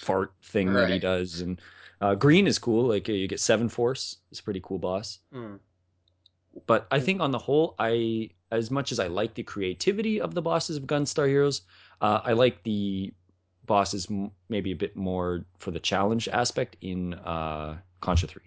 fart thing that he does. And uh, green is cool like uh, you get seven force. It's a pretty cool boss. Mm. But i think on the whole i as much as i like the creativity of the bosses of gunstar heroes uh, i like the bosses m- maybe a bit more for the challenge aspect in uh contra 3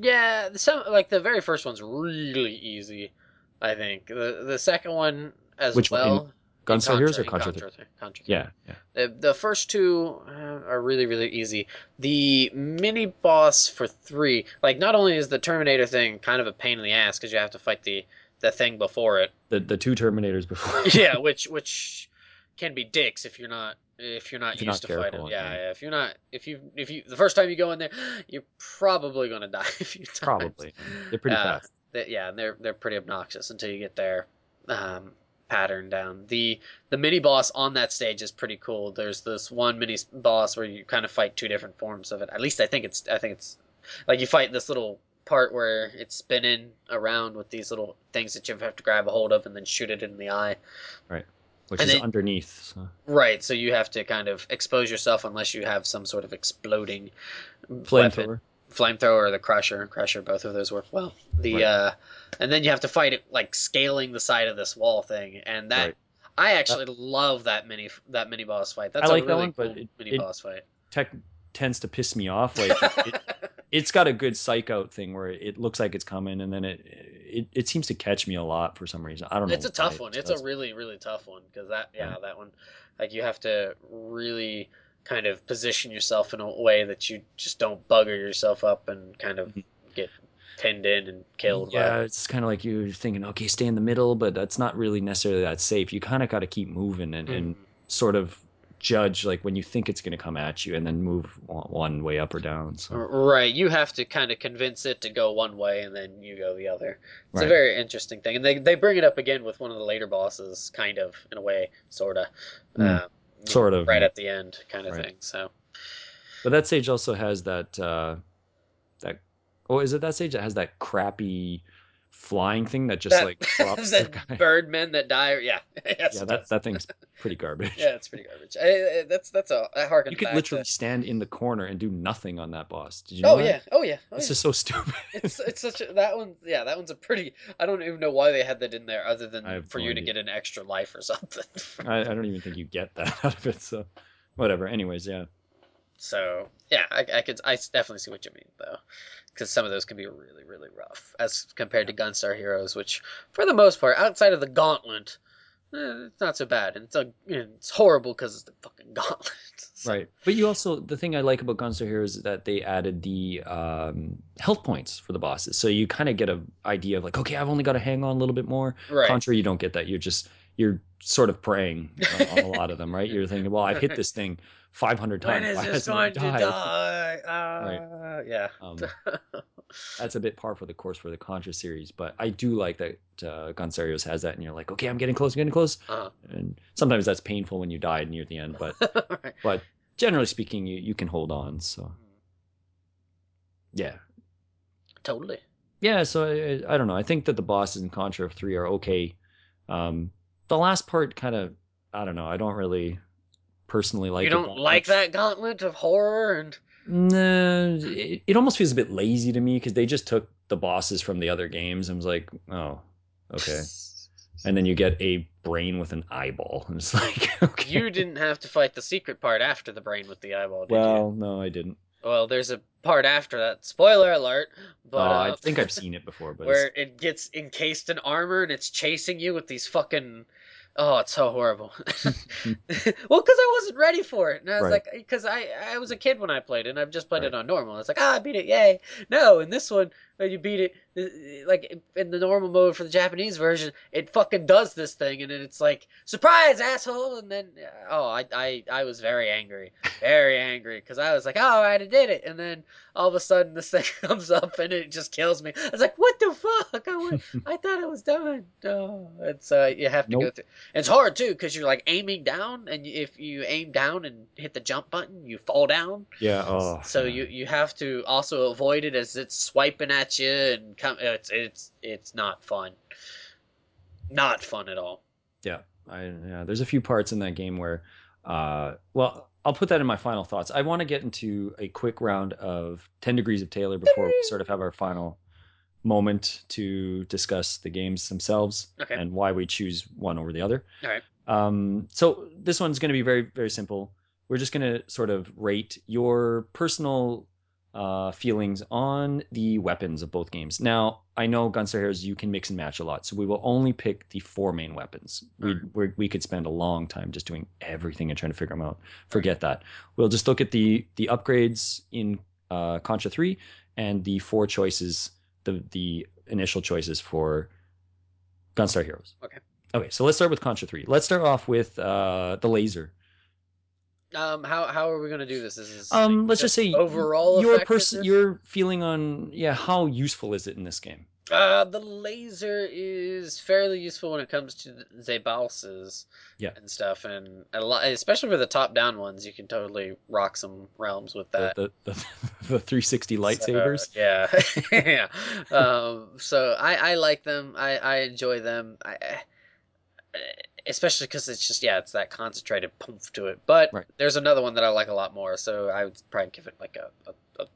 Yeah, some like the very first one's really easy. I think the the second one as Which one, well. gunstar heroes or in contra 3 Contra, Contra. yeah yeah The, the first two uh, are really really easy. The mini boss for three, like not only is the Terminator thing kind of a pain in the ass because you have to fight the the thing before it. the the two terminators before yeah, which which can be dicks if you're not if you're not If you're used not to fighting. Yeah, yeah. if you're not if you if you the first time you go in there, you're probably gonna die a few times. probably they're pretty Uh, fast That- yeah, and they're they're pretty obnoxious until you get their um, pattern down. The the mini boss on that stage is pretty cool. There's this one mini boss where you kind of fight two different forms of it. At least I think it's I think it's like you fight this little part where it's spinning around with these little things that you have to grab a hold of and then shoot it in the eye. Right. Which and is then- underneath so. Right, so you have to kind of expose yourself unless you have some sort of exploding flamethrower flamethrower or the crusher crusher both of those work well the Right. uh and then you have to fight it like scaling the side of this wall thing and that Right. i actually love that mini that mini boss fight that's I like a that really one, cool but mini boss fight tech tends to piss me off. Like it, it's got a good psych out thing where it looks like it's coming, and then it it, it seems to catch me a lot for some reason. I don't know. it's a tough one it's a really really tough one because that yeah, Yeah. that one like you have to really kind of position yourself in a way that you just don't bugger yourself up and kind of Mhm. get pinned in and killed by- Yeah, it's kind of like you're thinking, okay, stay in the middle, but that's not really necessarily that safe. You kind of got to keep moving and, and Mhm. sort of judge like when you think it's going to come at you, and then move one, way up or down. So Right, you have to kind of convince it to go one way, and then you go the other. It's a very interesting thing, and they they bring it up again with one of the later bosses, kind of in a way, sorta. Mm. You Sort of, right at the end kind of Right. thing. So But that stage also has that uh that oh is it that stage that has that crappy flying thing that just that, like drops that birdmen that die. Yeah, yes, yeah, that that thing's pretty garbage. yeah, it's pretty garbage. I, I- that's that's a that harkens You could literally To, stand in the corner and do nothing on that boss. Did you know oh yeah, oh yeah, oh, It's yeah. just so stupid. It's it's such a that one. Yeah, that one's a pretty. I don't even know why they had that in there, other than for no you to get an extra life or something. I, I don't even think you get that out of it. So, whatever. Anyways, yeah. So yeah, I, I could I definitely see what you mean though, because some of those can be really really rough as compared to Gunstar Heroes, which for the most part, outside of the Gauntlet, eh, it's not so bad, and it's a, you know, it's horrible because it's the fucking Gauntlet. So- Right. But you also the thing I like about Gunstar Heroes is that they added the um, health points for the bosses, so you kind of get an idea of like, okay, I've only got to hang on a little bit more. Right. Contra, you don't get that. You're just you're sort of praying on, on a lot of them, right? You're thinking, well, I've hit this thing 500 times. When is Why this going to died? die? Uh, Yeah. Um, that's a bit par for the course for the Contra series, but I do like that uh, Heroes has that, and you're like, okay, I'm getting close, I'm getting close, uh and sometimes that's painful when you die near the end, but right. but generally speaking, you you can hold on. So yeah, Totally. yeah. So I, I don't know. I think that the bosses in Contra Three are okay. Um, the last part kind of I don't know. I don't really personally like. you don't like much. that gauntlet of horror and No, it, it almost feels a bit lazy to me because they just took the bosses from the other games and was like, oh, okay. And then you get a brain with an eyeball, and it's like, okay. You didn't have to fight the secret part after the brain with the eyeball, did Well, no, I didn't. Well, there's a part after that. Spoiler alert. But oh, uh, I think I've seen it before, but where it's, it gets encased in armor and it's chasing you with these fucking. Oh, it's so horrible. well, because I wasn't ready for it, and I was Right. like, because I I was a kid when I played it, and I've just played it on normal. I was like, ah, I beat it, yay! No, in this one, when you beat it, like in the normal mode for the Japanese version, it fucking does this thing, and then it's like, surprise, asshole! And then, oh, I I I was very angry, very angry, because I was like, oh, I did it, and then all of a sudden this thing comes up and it just kills me. I was like, what the fuck? I went, I thought it was done. No, it's uh, you have to go Nope. through. It's hard too because you're like aiming down, and if you aim down and hit the jump button, you fall down. yeah. Oh, So yeah. you you have to also avoid it as it's swiping at you and come. It's it's it's not fun. Not fun at all. Yeah, I, yeah, there's a few parts in that game where, uh, well, I'll put that in my final thoughts. I want to get into a quick round of 10 Degrees of Taylor before we sort of have our final moment to discuss the games themselves Okay. and why we choose one over the other. All right. Um, so this one's going to be very, very simple. We're just going to sort of rate your personal uh, feelings on the weapons of both games. Now, I know Gunstar Heroes you can mix and match a lot, so we will only pick the four main weapons. We Alright. we're, we could spend a long time just doing everything and trying to figure them out. Forget that. We'll just look at the the upgrades in uh, Contra Three and the four choices, the the initial choices for Gunstar Heroes. Okay. Okay, so let's start with Contra Three. Let's start off with uh, the laser. Um, how how are we gonna do this? This is Um, let's just say overall your person, your feeling on yeah, how useful is it in this game? Uh, the laser is fairly useful when it comes to the Zebalses Yeah. and stuff, and a lot, especially for the top-down ones, you can totally rock some realms with that. The the, the, the 360 lightsabers. So, yeah, yeah. Um, so I, I like them. I, I enjoy them. I, I- especially because it's just yeah, it's that concentrated poof to it. But Right. there's another one that I like a lot more. So I would probably give it like a, a, a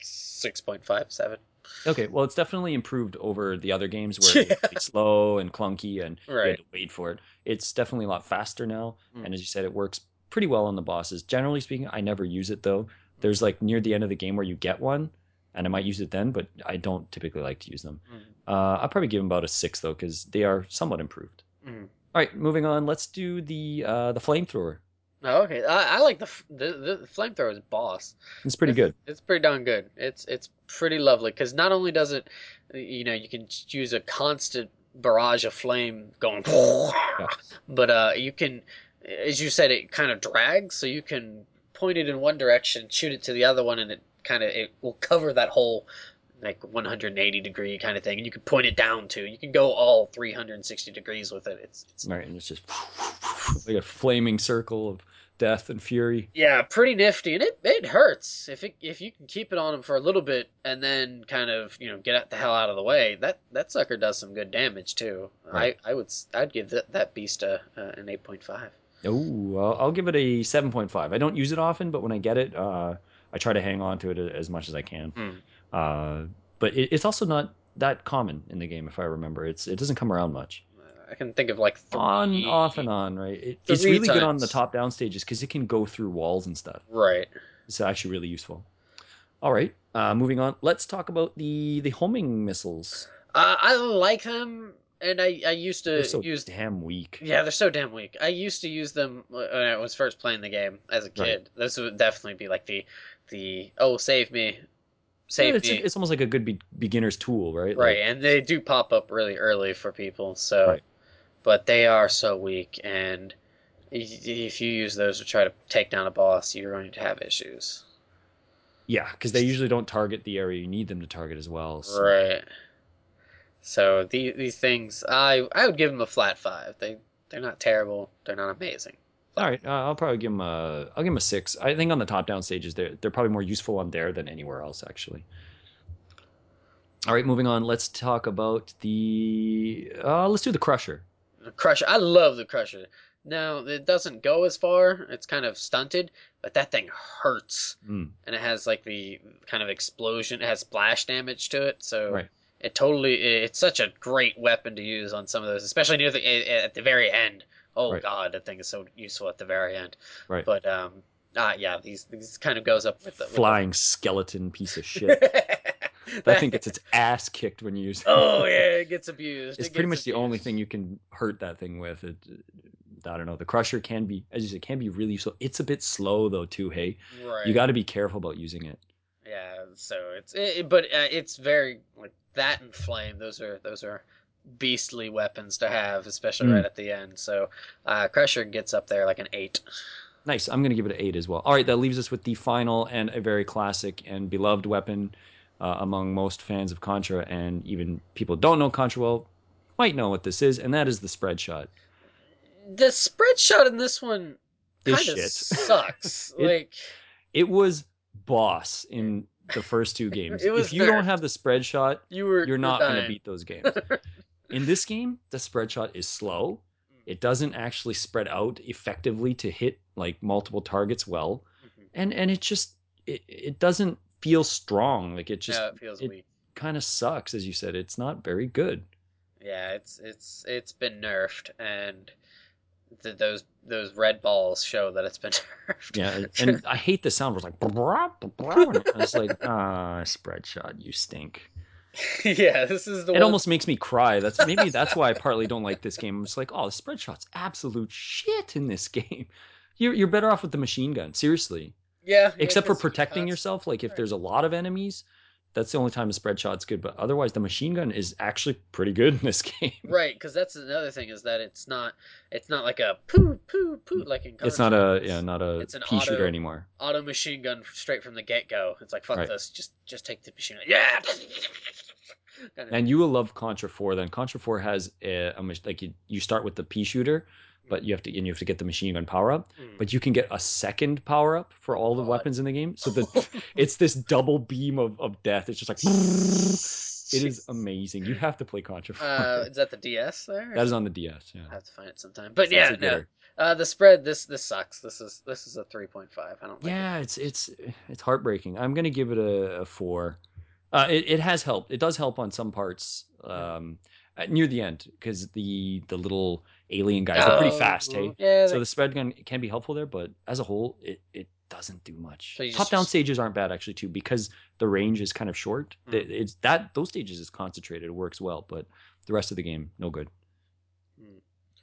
six point five seven. Okay, well, it's definitely improved over the other games where Yeah. really slow and clunky and you had to wait for it. It's definitely a lot faster now, Mm. and as you said, it works pretty well on the bosses. Generally speaking, I never use it though. There's like near the end of the game where you get one, and I might use it then, but I don't typically like to use them. Mm. Uh, I'll probably give them about a six though, because they are somewhat improved. Mm. All right, moving on. Let's do the uh, the flamethrower. Oh, okay. I, I like the the, the flamethrower is boss. It's pretty It's- good. It's pretty darn good. It's it's pretty lovely because not only does it, you know, you can use a constant barrage of flame going, but uh, you can, as you said, it kind of drags, so you can point it in one direction, shoot it to the other one, and it kind of it will cover that whole like 180 degree kind of thing, and you can point it down to. You can go all 360 degrees with it. It's it's right, and it's just like a flaming circle of death and fury. Yeah, pretty nifty, and it it hurts if it if you can keep it on him for a little bit and then kind of you know get the hell out of the way. That that sucker does some good damage too. Right. I I would I'd give that that beast a uh, an eight point five. Oh, I'll, I'll give it a seven point five. I don't use it often, but when I get it, uh, I try to hang on to it as much as I can. Mm. Uh, but it, it's also not that common in the game, if I remember. It's it doesn't come around much. I can think of like three, On, off, and on, right? It, it's really good on the top down stages because it can go through walls and stuff. Right. It's actually really useful. All right, uh, moving on. Let's talk about the the homing missiles. Uh, I like them, and I I used to They're so use damn weak. Yeah, they're so damn weak. I used to use them when I was first playing the game as a kid. Right. This would definitely be like the the oh save me, Yeah, it's, it's almost like a good be- beginner's tool, right? right? Like, and they do pop up really early for people. So, Right. but they are so weak, and if you use those to try to take down a boss, you're going to have issues. yeah, because they usually don't target the area you need them to target as well. so- Right. So these these things, I I would give them a flat five. They they're not terrible. They're not amazing. All right, uh, I'll probably give them a. I'll give them a six. I think on the top down stages, they're they're probably more useful on there than anywhere else, actually. All right, moving on. Let's talk about the. Uh, let's do the Crusher. The Crusher. I love the Crusher. Now it doesn't go as far. It's kind of stunted, but that thing hurts, Mm, and it has like the kind of explosion. It has splash damage to it, so Right. it totally. It's such a great weapon to use on some of those, especially near the at the very end. Oh Right. god, that thing is so useful at the very end. Right. But um, ah, yeah, these these kind of goes up with the with the- Flying skeleton piece of shit. that thing gets its ass kicked when you use it. oh yeah, it gets abused. it's It pretty much the only thing you can hurt that thing with. It, I don't know. The Crusher can be, as you said, can be really useful. It's a bit slow though, too. Hey, Right. you got to be careful about using it. Yeah, so it's it, but uh, it's very like that and flame. Those are those are beastly weapons to have, especially Mm. right at the end. So uh, Crusher gets up there like an eight. Nice. I'm going to give it an eight as well. All right, that leaves us with the final and a very classic and beloved weapon uh, among most fans of Contra, and even people don't know Contra well might know what this is, and that is the spread shot. The spread shot in this one kind of shit. sucks. It- like It was boss in the first two games. If you don't have the spread shot, you were you're not going to beat those games. in this game, the spread shot is slow. It doesn't actually spread out effectively to hit like multiple targets well, Mhm. and and it just it, it doesn't feel strong. Like it just yeah, it feels it- weak. kind of sucks, as you said. It's not very good. Yeah, it's it's it's been nerfed, and th- those those red balls show that it's been nerfed. Yeah, and, I hate the sound. It was like, "Brah, brah," and it's like, ah, spread shot, you stink. yeah, this is the It one. almost makes me cry. That's maybe that's why I partly don't like this game. I'm just like, oh, the spread shot's absolute shit in this game. You're you're better off with the machine gun, seriously. yeah, Except for protecting yourself. Like if Right. there's a lot of enemies, that's the only time the spread shot's good. But otherwise, the machine gun is actually pretty good in this game. Right, because that's another thing is that it's not it's not like a poo poo poo like in Contra. It's not a yeah, not a It's an pea shooter anymore. auto machine gun straight from the get go. It's like fuck Right. this, just just take the machine gun. Yeah. And you will love Contra 4 then. Contra 4 has a, a like you, you start with the pea shooter, but you have to and you have to get the machine gun power up. Mm. But you can get a second power up for all the God. weapons in the game. So the it's this double beam of, of death. It's just like it is amazing. You have to play Contra 4. Uh, is that the DS there? that is on the DS. Yeah. I have to find it sometime. But That's yeah, no. Uh, the spread this this sucks. This is this is a three point five. I don't like Yeah, it's it's it's heartbreaking. I'm gonna give it a, a four. Uh, it it has helped. It does help on some parts um, uh, near the end because the the little alien guys are pretty Oh, fast. Hey, Yeah. so the spread gun can be helpful there, but as a whole, it it doesn't do much. So Top down just- stages aren't bad actually too because the range is kind of short. Mm. It's that those stages is concentrated. It works well, but the rest of the game no good. Mm.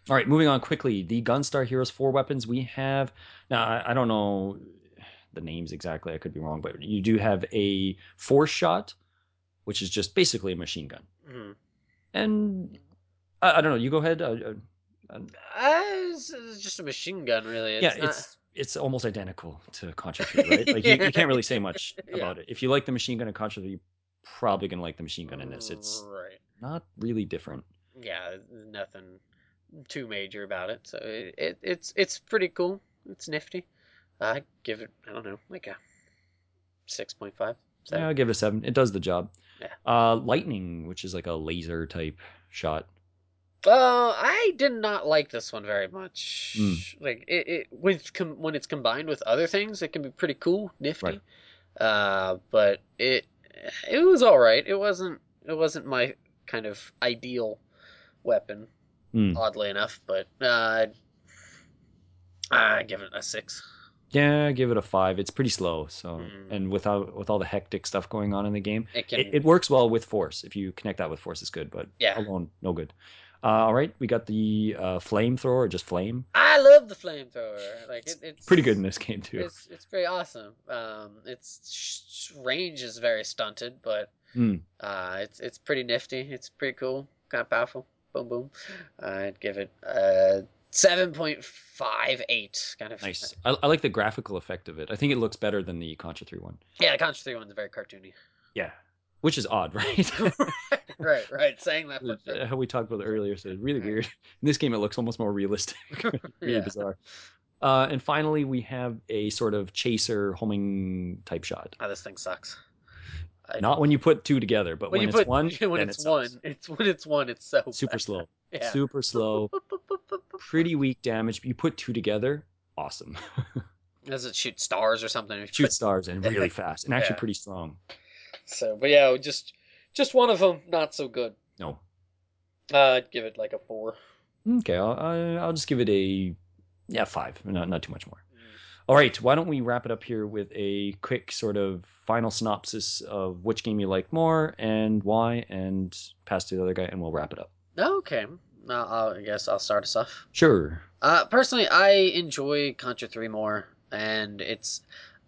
All right, moving on quickly. The Gunstar Heroes four weapons we have now. I, I don't know the names exactly. I could be wrong, but you do have a force shot, which is just basically a machine gun. Mhm. And I, I don't know. You go ahead. Uh, uh, uh, Uh, it's, it's just a machine gun, really. It's yeah, not- it's it's almost identical to Contra 3, right? Like you, you can't really say much Yeah. about it. If you like the machine gun in Contra 3, you're probably gonna like the machine gun in this. It's right. not really different. Yeah, nothing, too major about it. So it, it it's it's pretty cool. It's nifty. I give it I don't know like a six point five. Yeah, I'll give it a seven. It does the job. Yeah. Uh, lightning, which is like a laser type shot. Uh, I did not like this one very much. Mm. Like it, it with com- when it's combined with other things, it can be pretty cool, nifty. Right. Uh, but it it was all right. It wasn't it wasn't my kind of ideal weapon, Mm. oddly enough. But uh, I give it a six. Yeah, give it a five. It's pretty slow. So, Mm. and without with all the hectic stuff going on in the game, It can. it, it works well with force. If you connect that with force, it's good. But Yeah. alone, no good. Uh, all right, we got the uh, flamethrower, just flame. I love the flamethrower. Like it, it's Pretty good in this game too. It's it's very awesome. Um, its sh- range is very stunted, but Mm. uh, it's it's pretty nifty. It's pretty cool, kind of powerful. Boom boom. I'd give it a seven point five eight. Kind of Nice. I, I like the graphical effect of it. I think it looks better than the Contra 3 one. Yeah, the Contra Three one's very cartoony. Yeah, which is odd, right? right, right. Saying that for sure. How we talked about it earlier, so it's really weird. In this game, it looks almost more realistic. really Yeah. bizarre. Uh, and finally, we have a sort of chaser homing type shot. Oh, this thing sucks. I- Not when you put two together, but when, you it's put one, when it's it one, it's when it's one, it's so super bad. slow, Yeah. super slow, pretty weak damage. But you put two together, awesome. Does it shoot stars or something? Shoot put- stars and really fast, and actually Yeah. pretty strong. So, but yeah, just just one of them, not so good. No, Uh, I'd give it like a four. okay, I'll, I'll just give it a yeah five, not not too much more. All right, why don't we wrap it up here with a quick sort of final synopsis of which game you like more and why, and pass to the other guy, and we'll wrap it up. Okay, I'll, I guess I'll start us off. Sure. Uh, personally, I enjoy Contra Three more, and it's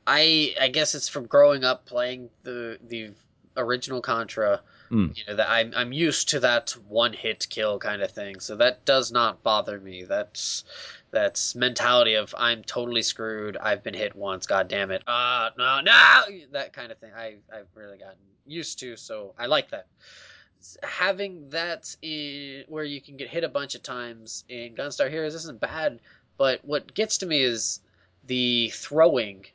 I I guess it's from growing up playing the the original Contra. Mm. You know that I'm I'm used to that one hit kill kind of thing, so that does not bother me. That's that's mentality of I'm totally screwed. I've been hit once. God damn it. Ah, no, no, that kind of thing. I I've really gotten used to, so I like that. Having that i where you can get hit a bunch of times in Gunstar Heroes isn't bad, but what gets to me is the throwing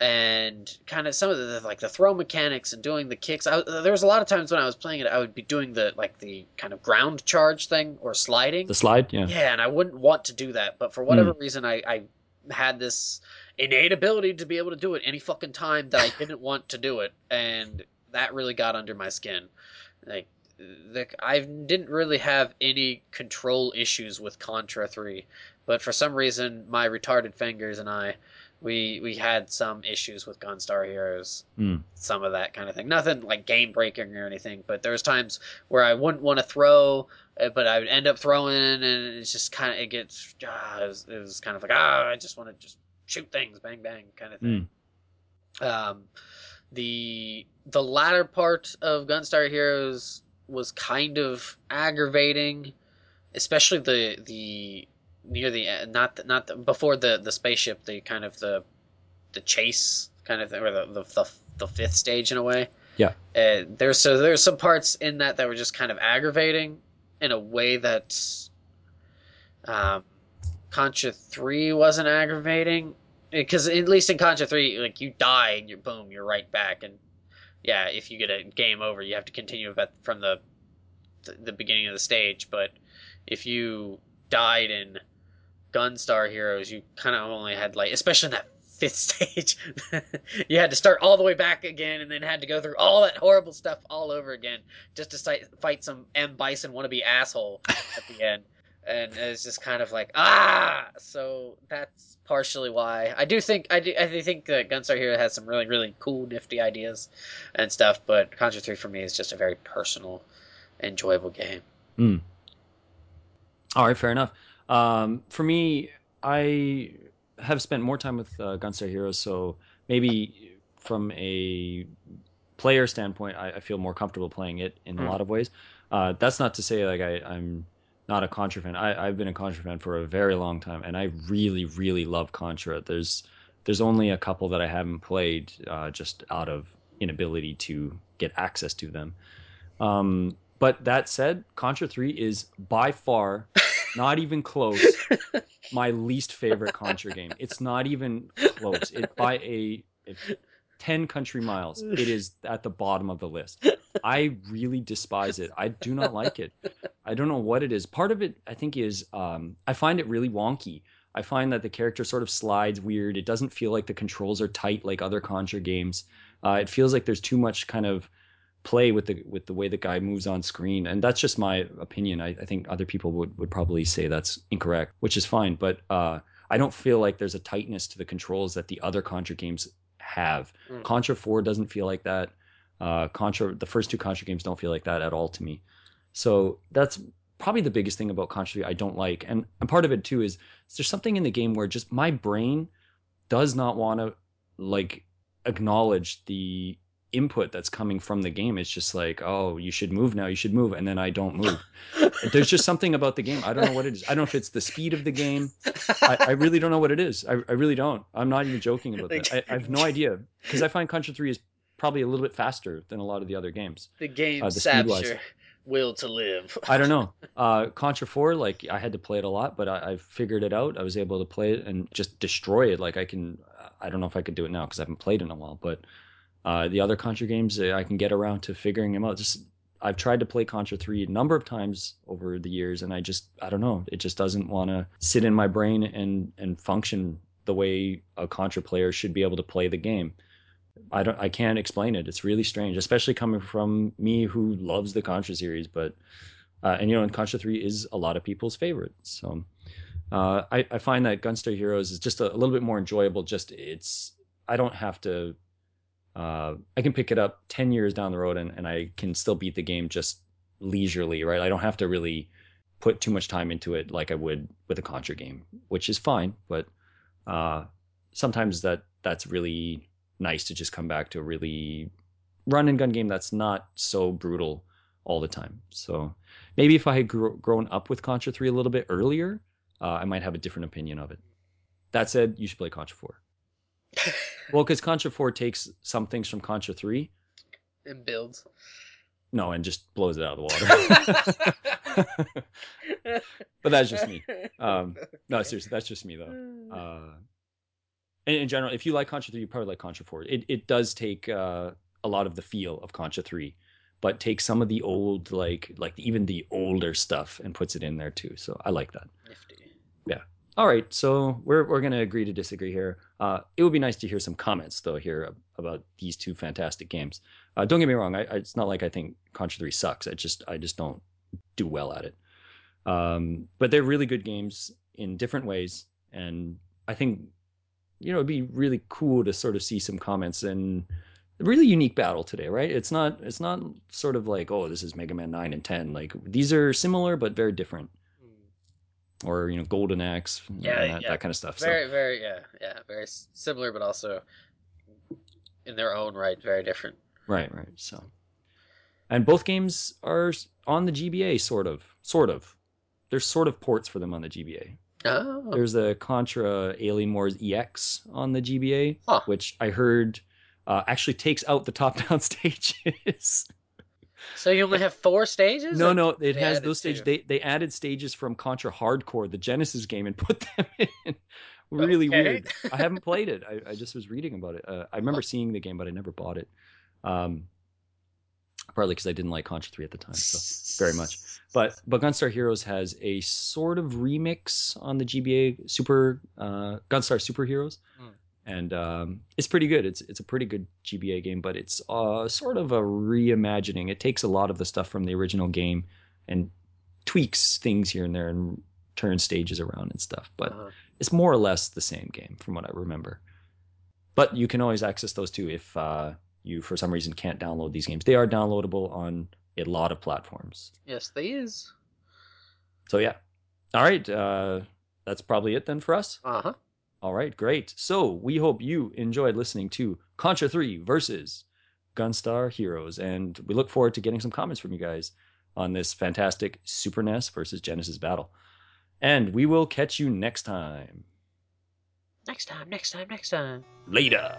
and kind of some of the like the throw mechanics and doing the kicks. I, there was a lot of times when I was playing it, I would be doing the like the kind of ground charge thing or sliding. The slide, yeah. Yeah, and I wouldn't want to do that, but for whatever hmm. reason, I, I had this innate ability to be able to do it any fucking time that I didn't want to do it, and that really got under my skin. Like, the, I didn't really have any control issues with Contra Three, but for some reason, my retarded fingers and I, we we had some issues with Gunstar Heroes. Mm. Some of that kind of thing. Nothing like game breaking or anything, but there was times where I wouldn't want to throw uh, but I would end up throwing, and it's just kind of it gets ah, it, was, it was kind of like ah, I just want to just shoot things, bang bang, kind of thing. Um, the the latter part of Gunstar Heroes was kind of aggravating, especially the the near the end, not the, not the, before the the spaceship, the kind of the the chase kind of thing, or the the, the, the fifth stage in a way. Yeah. Uh, there's so there's some parts in that that were just kind of aggravating in a way that um, Contra Three wasn't aggravating because at least in Contra Three, like you die and you're boom, you're right back, and yeah, if you get a game over, you have to continue from the the, beginning of the stage. But if you died in Gunstar Heroes, you kind of only had like, especially in that fifth stage, you had to start all the way back again, and then had to go through all that horrible stuff all over again just to fight some M Bison wannabe asshole at the end. And it's just kind of like ah, so that's partially why I do think I do I do think that Gunstar Hero has some really really cool nifty ideas and stuff, but Contra Three for me is just a very personal, enjoyable game. All right, fair enough. Um, for me, I have spent more time with uh, Gunstar Heroes, so maybe from a player standpoint, I, I feel more comfortable playing it in Hmm. a lot of ways. Uh, that's not to say like I, I'm not a Contra fan. I, I've been a Contra fan for a very long time, and I really, really love Contra. There's there's only a couple that I haven't played uh, just out of inability to get access to them. Um, but that said, Contra 3 is by far Not even close. My least favorite Contra game. It's not even close. It by a, a 10 country miles. It is at the bottom of the list. I really despise it. I do not like it. I don't know what it is. Part of it, I think, is um, I find it really wonky. I find that the character sort of slides weird. It doesn't feel like the controls are tight like other Contra games. Uh, it feels like there's too much kind of play with the with the way the guy moves on screen, and that's just my opinion. I, I think other people would would probably say that's incorrect, which is fine. But uh, I don't feel like there's a tightness to the controls that the other Contra games have. Mm. Contra Four doesn't feel like that. Uh, Contra, the first two Contra games don't feel like that at all to me. So that's probably the biggest thing about Contra 3 I don't like. And, and part of it too is there's something in the game where just my brain does not want to like acknowledge the input that's coming from the game. It's just like, oh, you should move now, you should move, and then I don't move. there's just something about the game. I don't know what it is. I don't know if it's the speed of the game. I, I really don't know what it is. I, I really don't. I'm not even joking about that. I, I have no idea because I find Contra 3 is probably a little bit faster than a lot of the other games. the game Uh, the saps your will to live. I don't know. Uh, Contra 4, like I had to play it a lot, but I, I figured it out. I was able to play it and just destroy it. Like I can, I don't know if I could do it now because I haven't played in a while, but uh, the other Contra games, uh, I can get around to figuring them out. Just I've tried to play Contra 3 a number of times over the years, and I just, I don't know. It just doesn't want to sit in my brain and and function the way a Contra player should be able to play the game. I don't I can't explain it. It's really strange, especially coming from me who loves the Contra series, but uh, and you know, and Contra 3 is a lot of people's favorite. So uh, I, I find that Gunstar Heroes is just a, a little bit more enjoyable. Just it's I don't have to uh, I can pick it up 10 years down the road and, and I can still beat the game just leisurely, right? I don't have to really put too much time into it like I would with a Contra game, which is fine, but uh, sometimes that that's really nice to just come back to a really run and gun game that's not so brutal all the time. So maybe if I had gr- grown up with Contra 3 a little bit earlier, uh, I might have a different opinion of it. That said, you should play Contra 4. Well, because Contra 4 takes some things from Contra 3, and builds. no, and just blows it out of the water. but that's just me. Um, no, seriously, that's just me though. Uh, in, in general, if you like Contra 3, you probably like Contra 4. It, it does take uh, a lot of the feel of Contra 3, but takes some of the old, like like even the older stuff and puts it in there too. So I like that. Nifty. Yeah. All right, so we're we're gonna agree to disagree here. Uh, it would be nice to hear some comments though here about these two fantastic games. Uh, don't get me wrong, I, I, it's not like I think Contra Three sucks. I just I just don't do well at it. Um, but they're really good games in different ways, and I think you know it'd be really cool to sort of see some comments and really unique battle today, right? It's not it's not sort of like oh this is Mega Man Nine and Ten. Like these are similar but very different hmm. or you know golden axe Yeah, that, yeah. that kind of stuff Very, very, yeah, yeah, very similar, but also in their own right, very different. right right so and both games are on the gba sort of sort of there's sort of ports for them on the gba Oh, there's a contra alien wars ex on the gba Huh. which i heard uh, actually takes out the top down stages so you only have four stages? no no it has those stages two? they, they added stages from contra Hard Corps the genesis game and put them in really Okay. weird I haven't played it. I, I just was reading about it. Uh, I remember seeing the game, but I never bought it. Um, partly because I didn't like Contra 3 at the time, so very much. But but Gunstar Heroes has a sort of remix on the GBA Super uh, Gunstar Superheroes, Hmm. and um, it's pretty good. It's it's a pretty good GBA game, but it's uh, sort of a reimagining. It takes a lot of the stuff from the original game and tweaks things here and there and turns stages around and stuff. But Uh-huh. it's more or less the same game from what I remember. But you can always access those too if uh, you, for some reason, can't download these games. They are downloadable on a lot of platforms. Yes, they is. So yeah. All right. Uh, that's probably it then for us. Uh huh. All right, great. So we hope you enjoyed listening to Contra 3 versus Gunstar Heroes. And we look forward to getting some comments from you guys on this fantastic Super NES versus Genesis battle. And we will catch you next time. Next time, next time, next time. Later.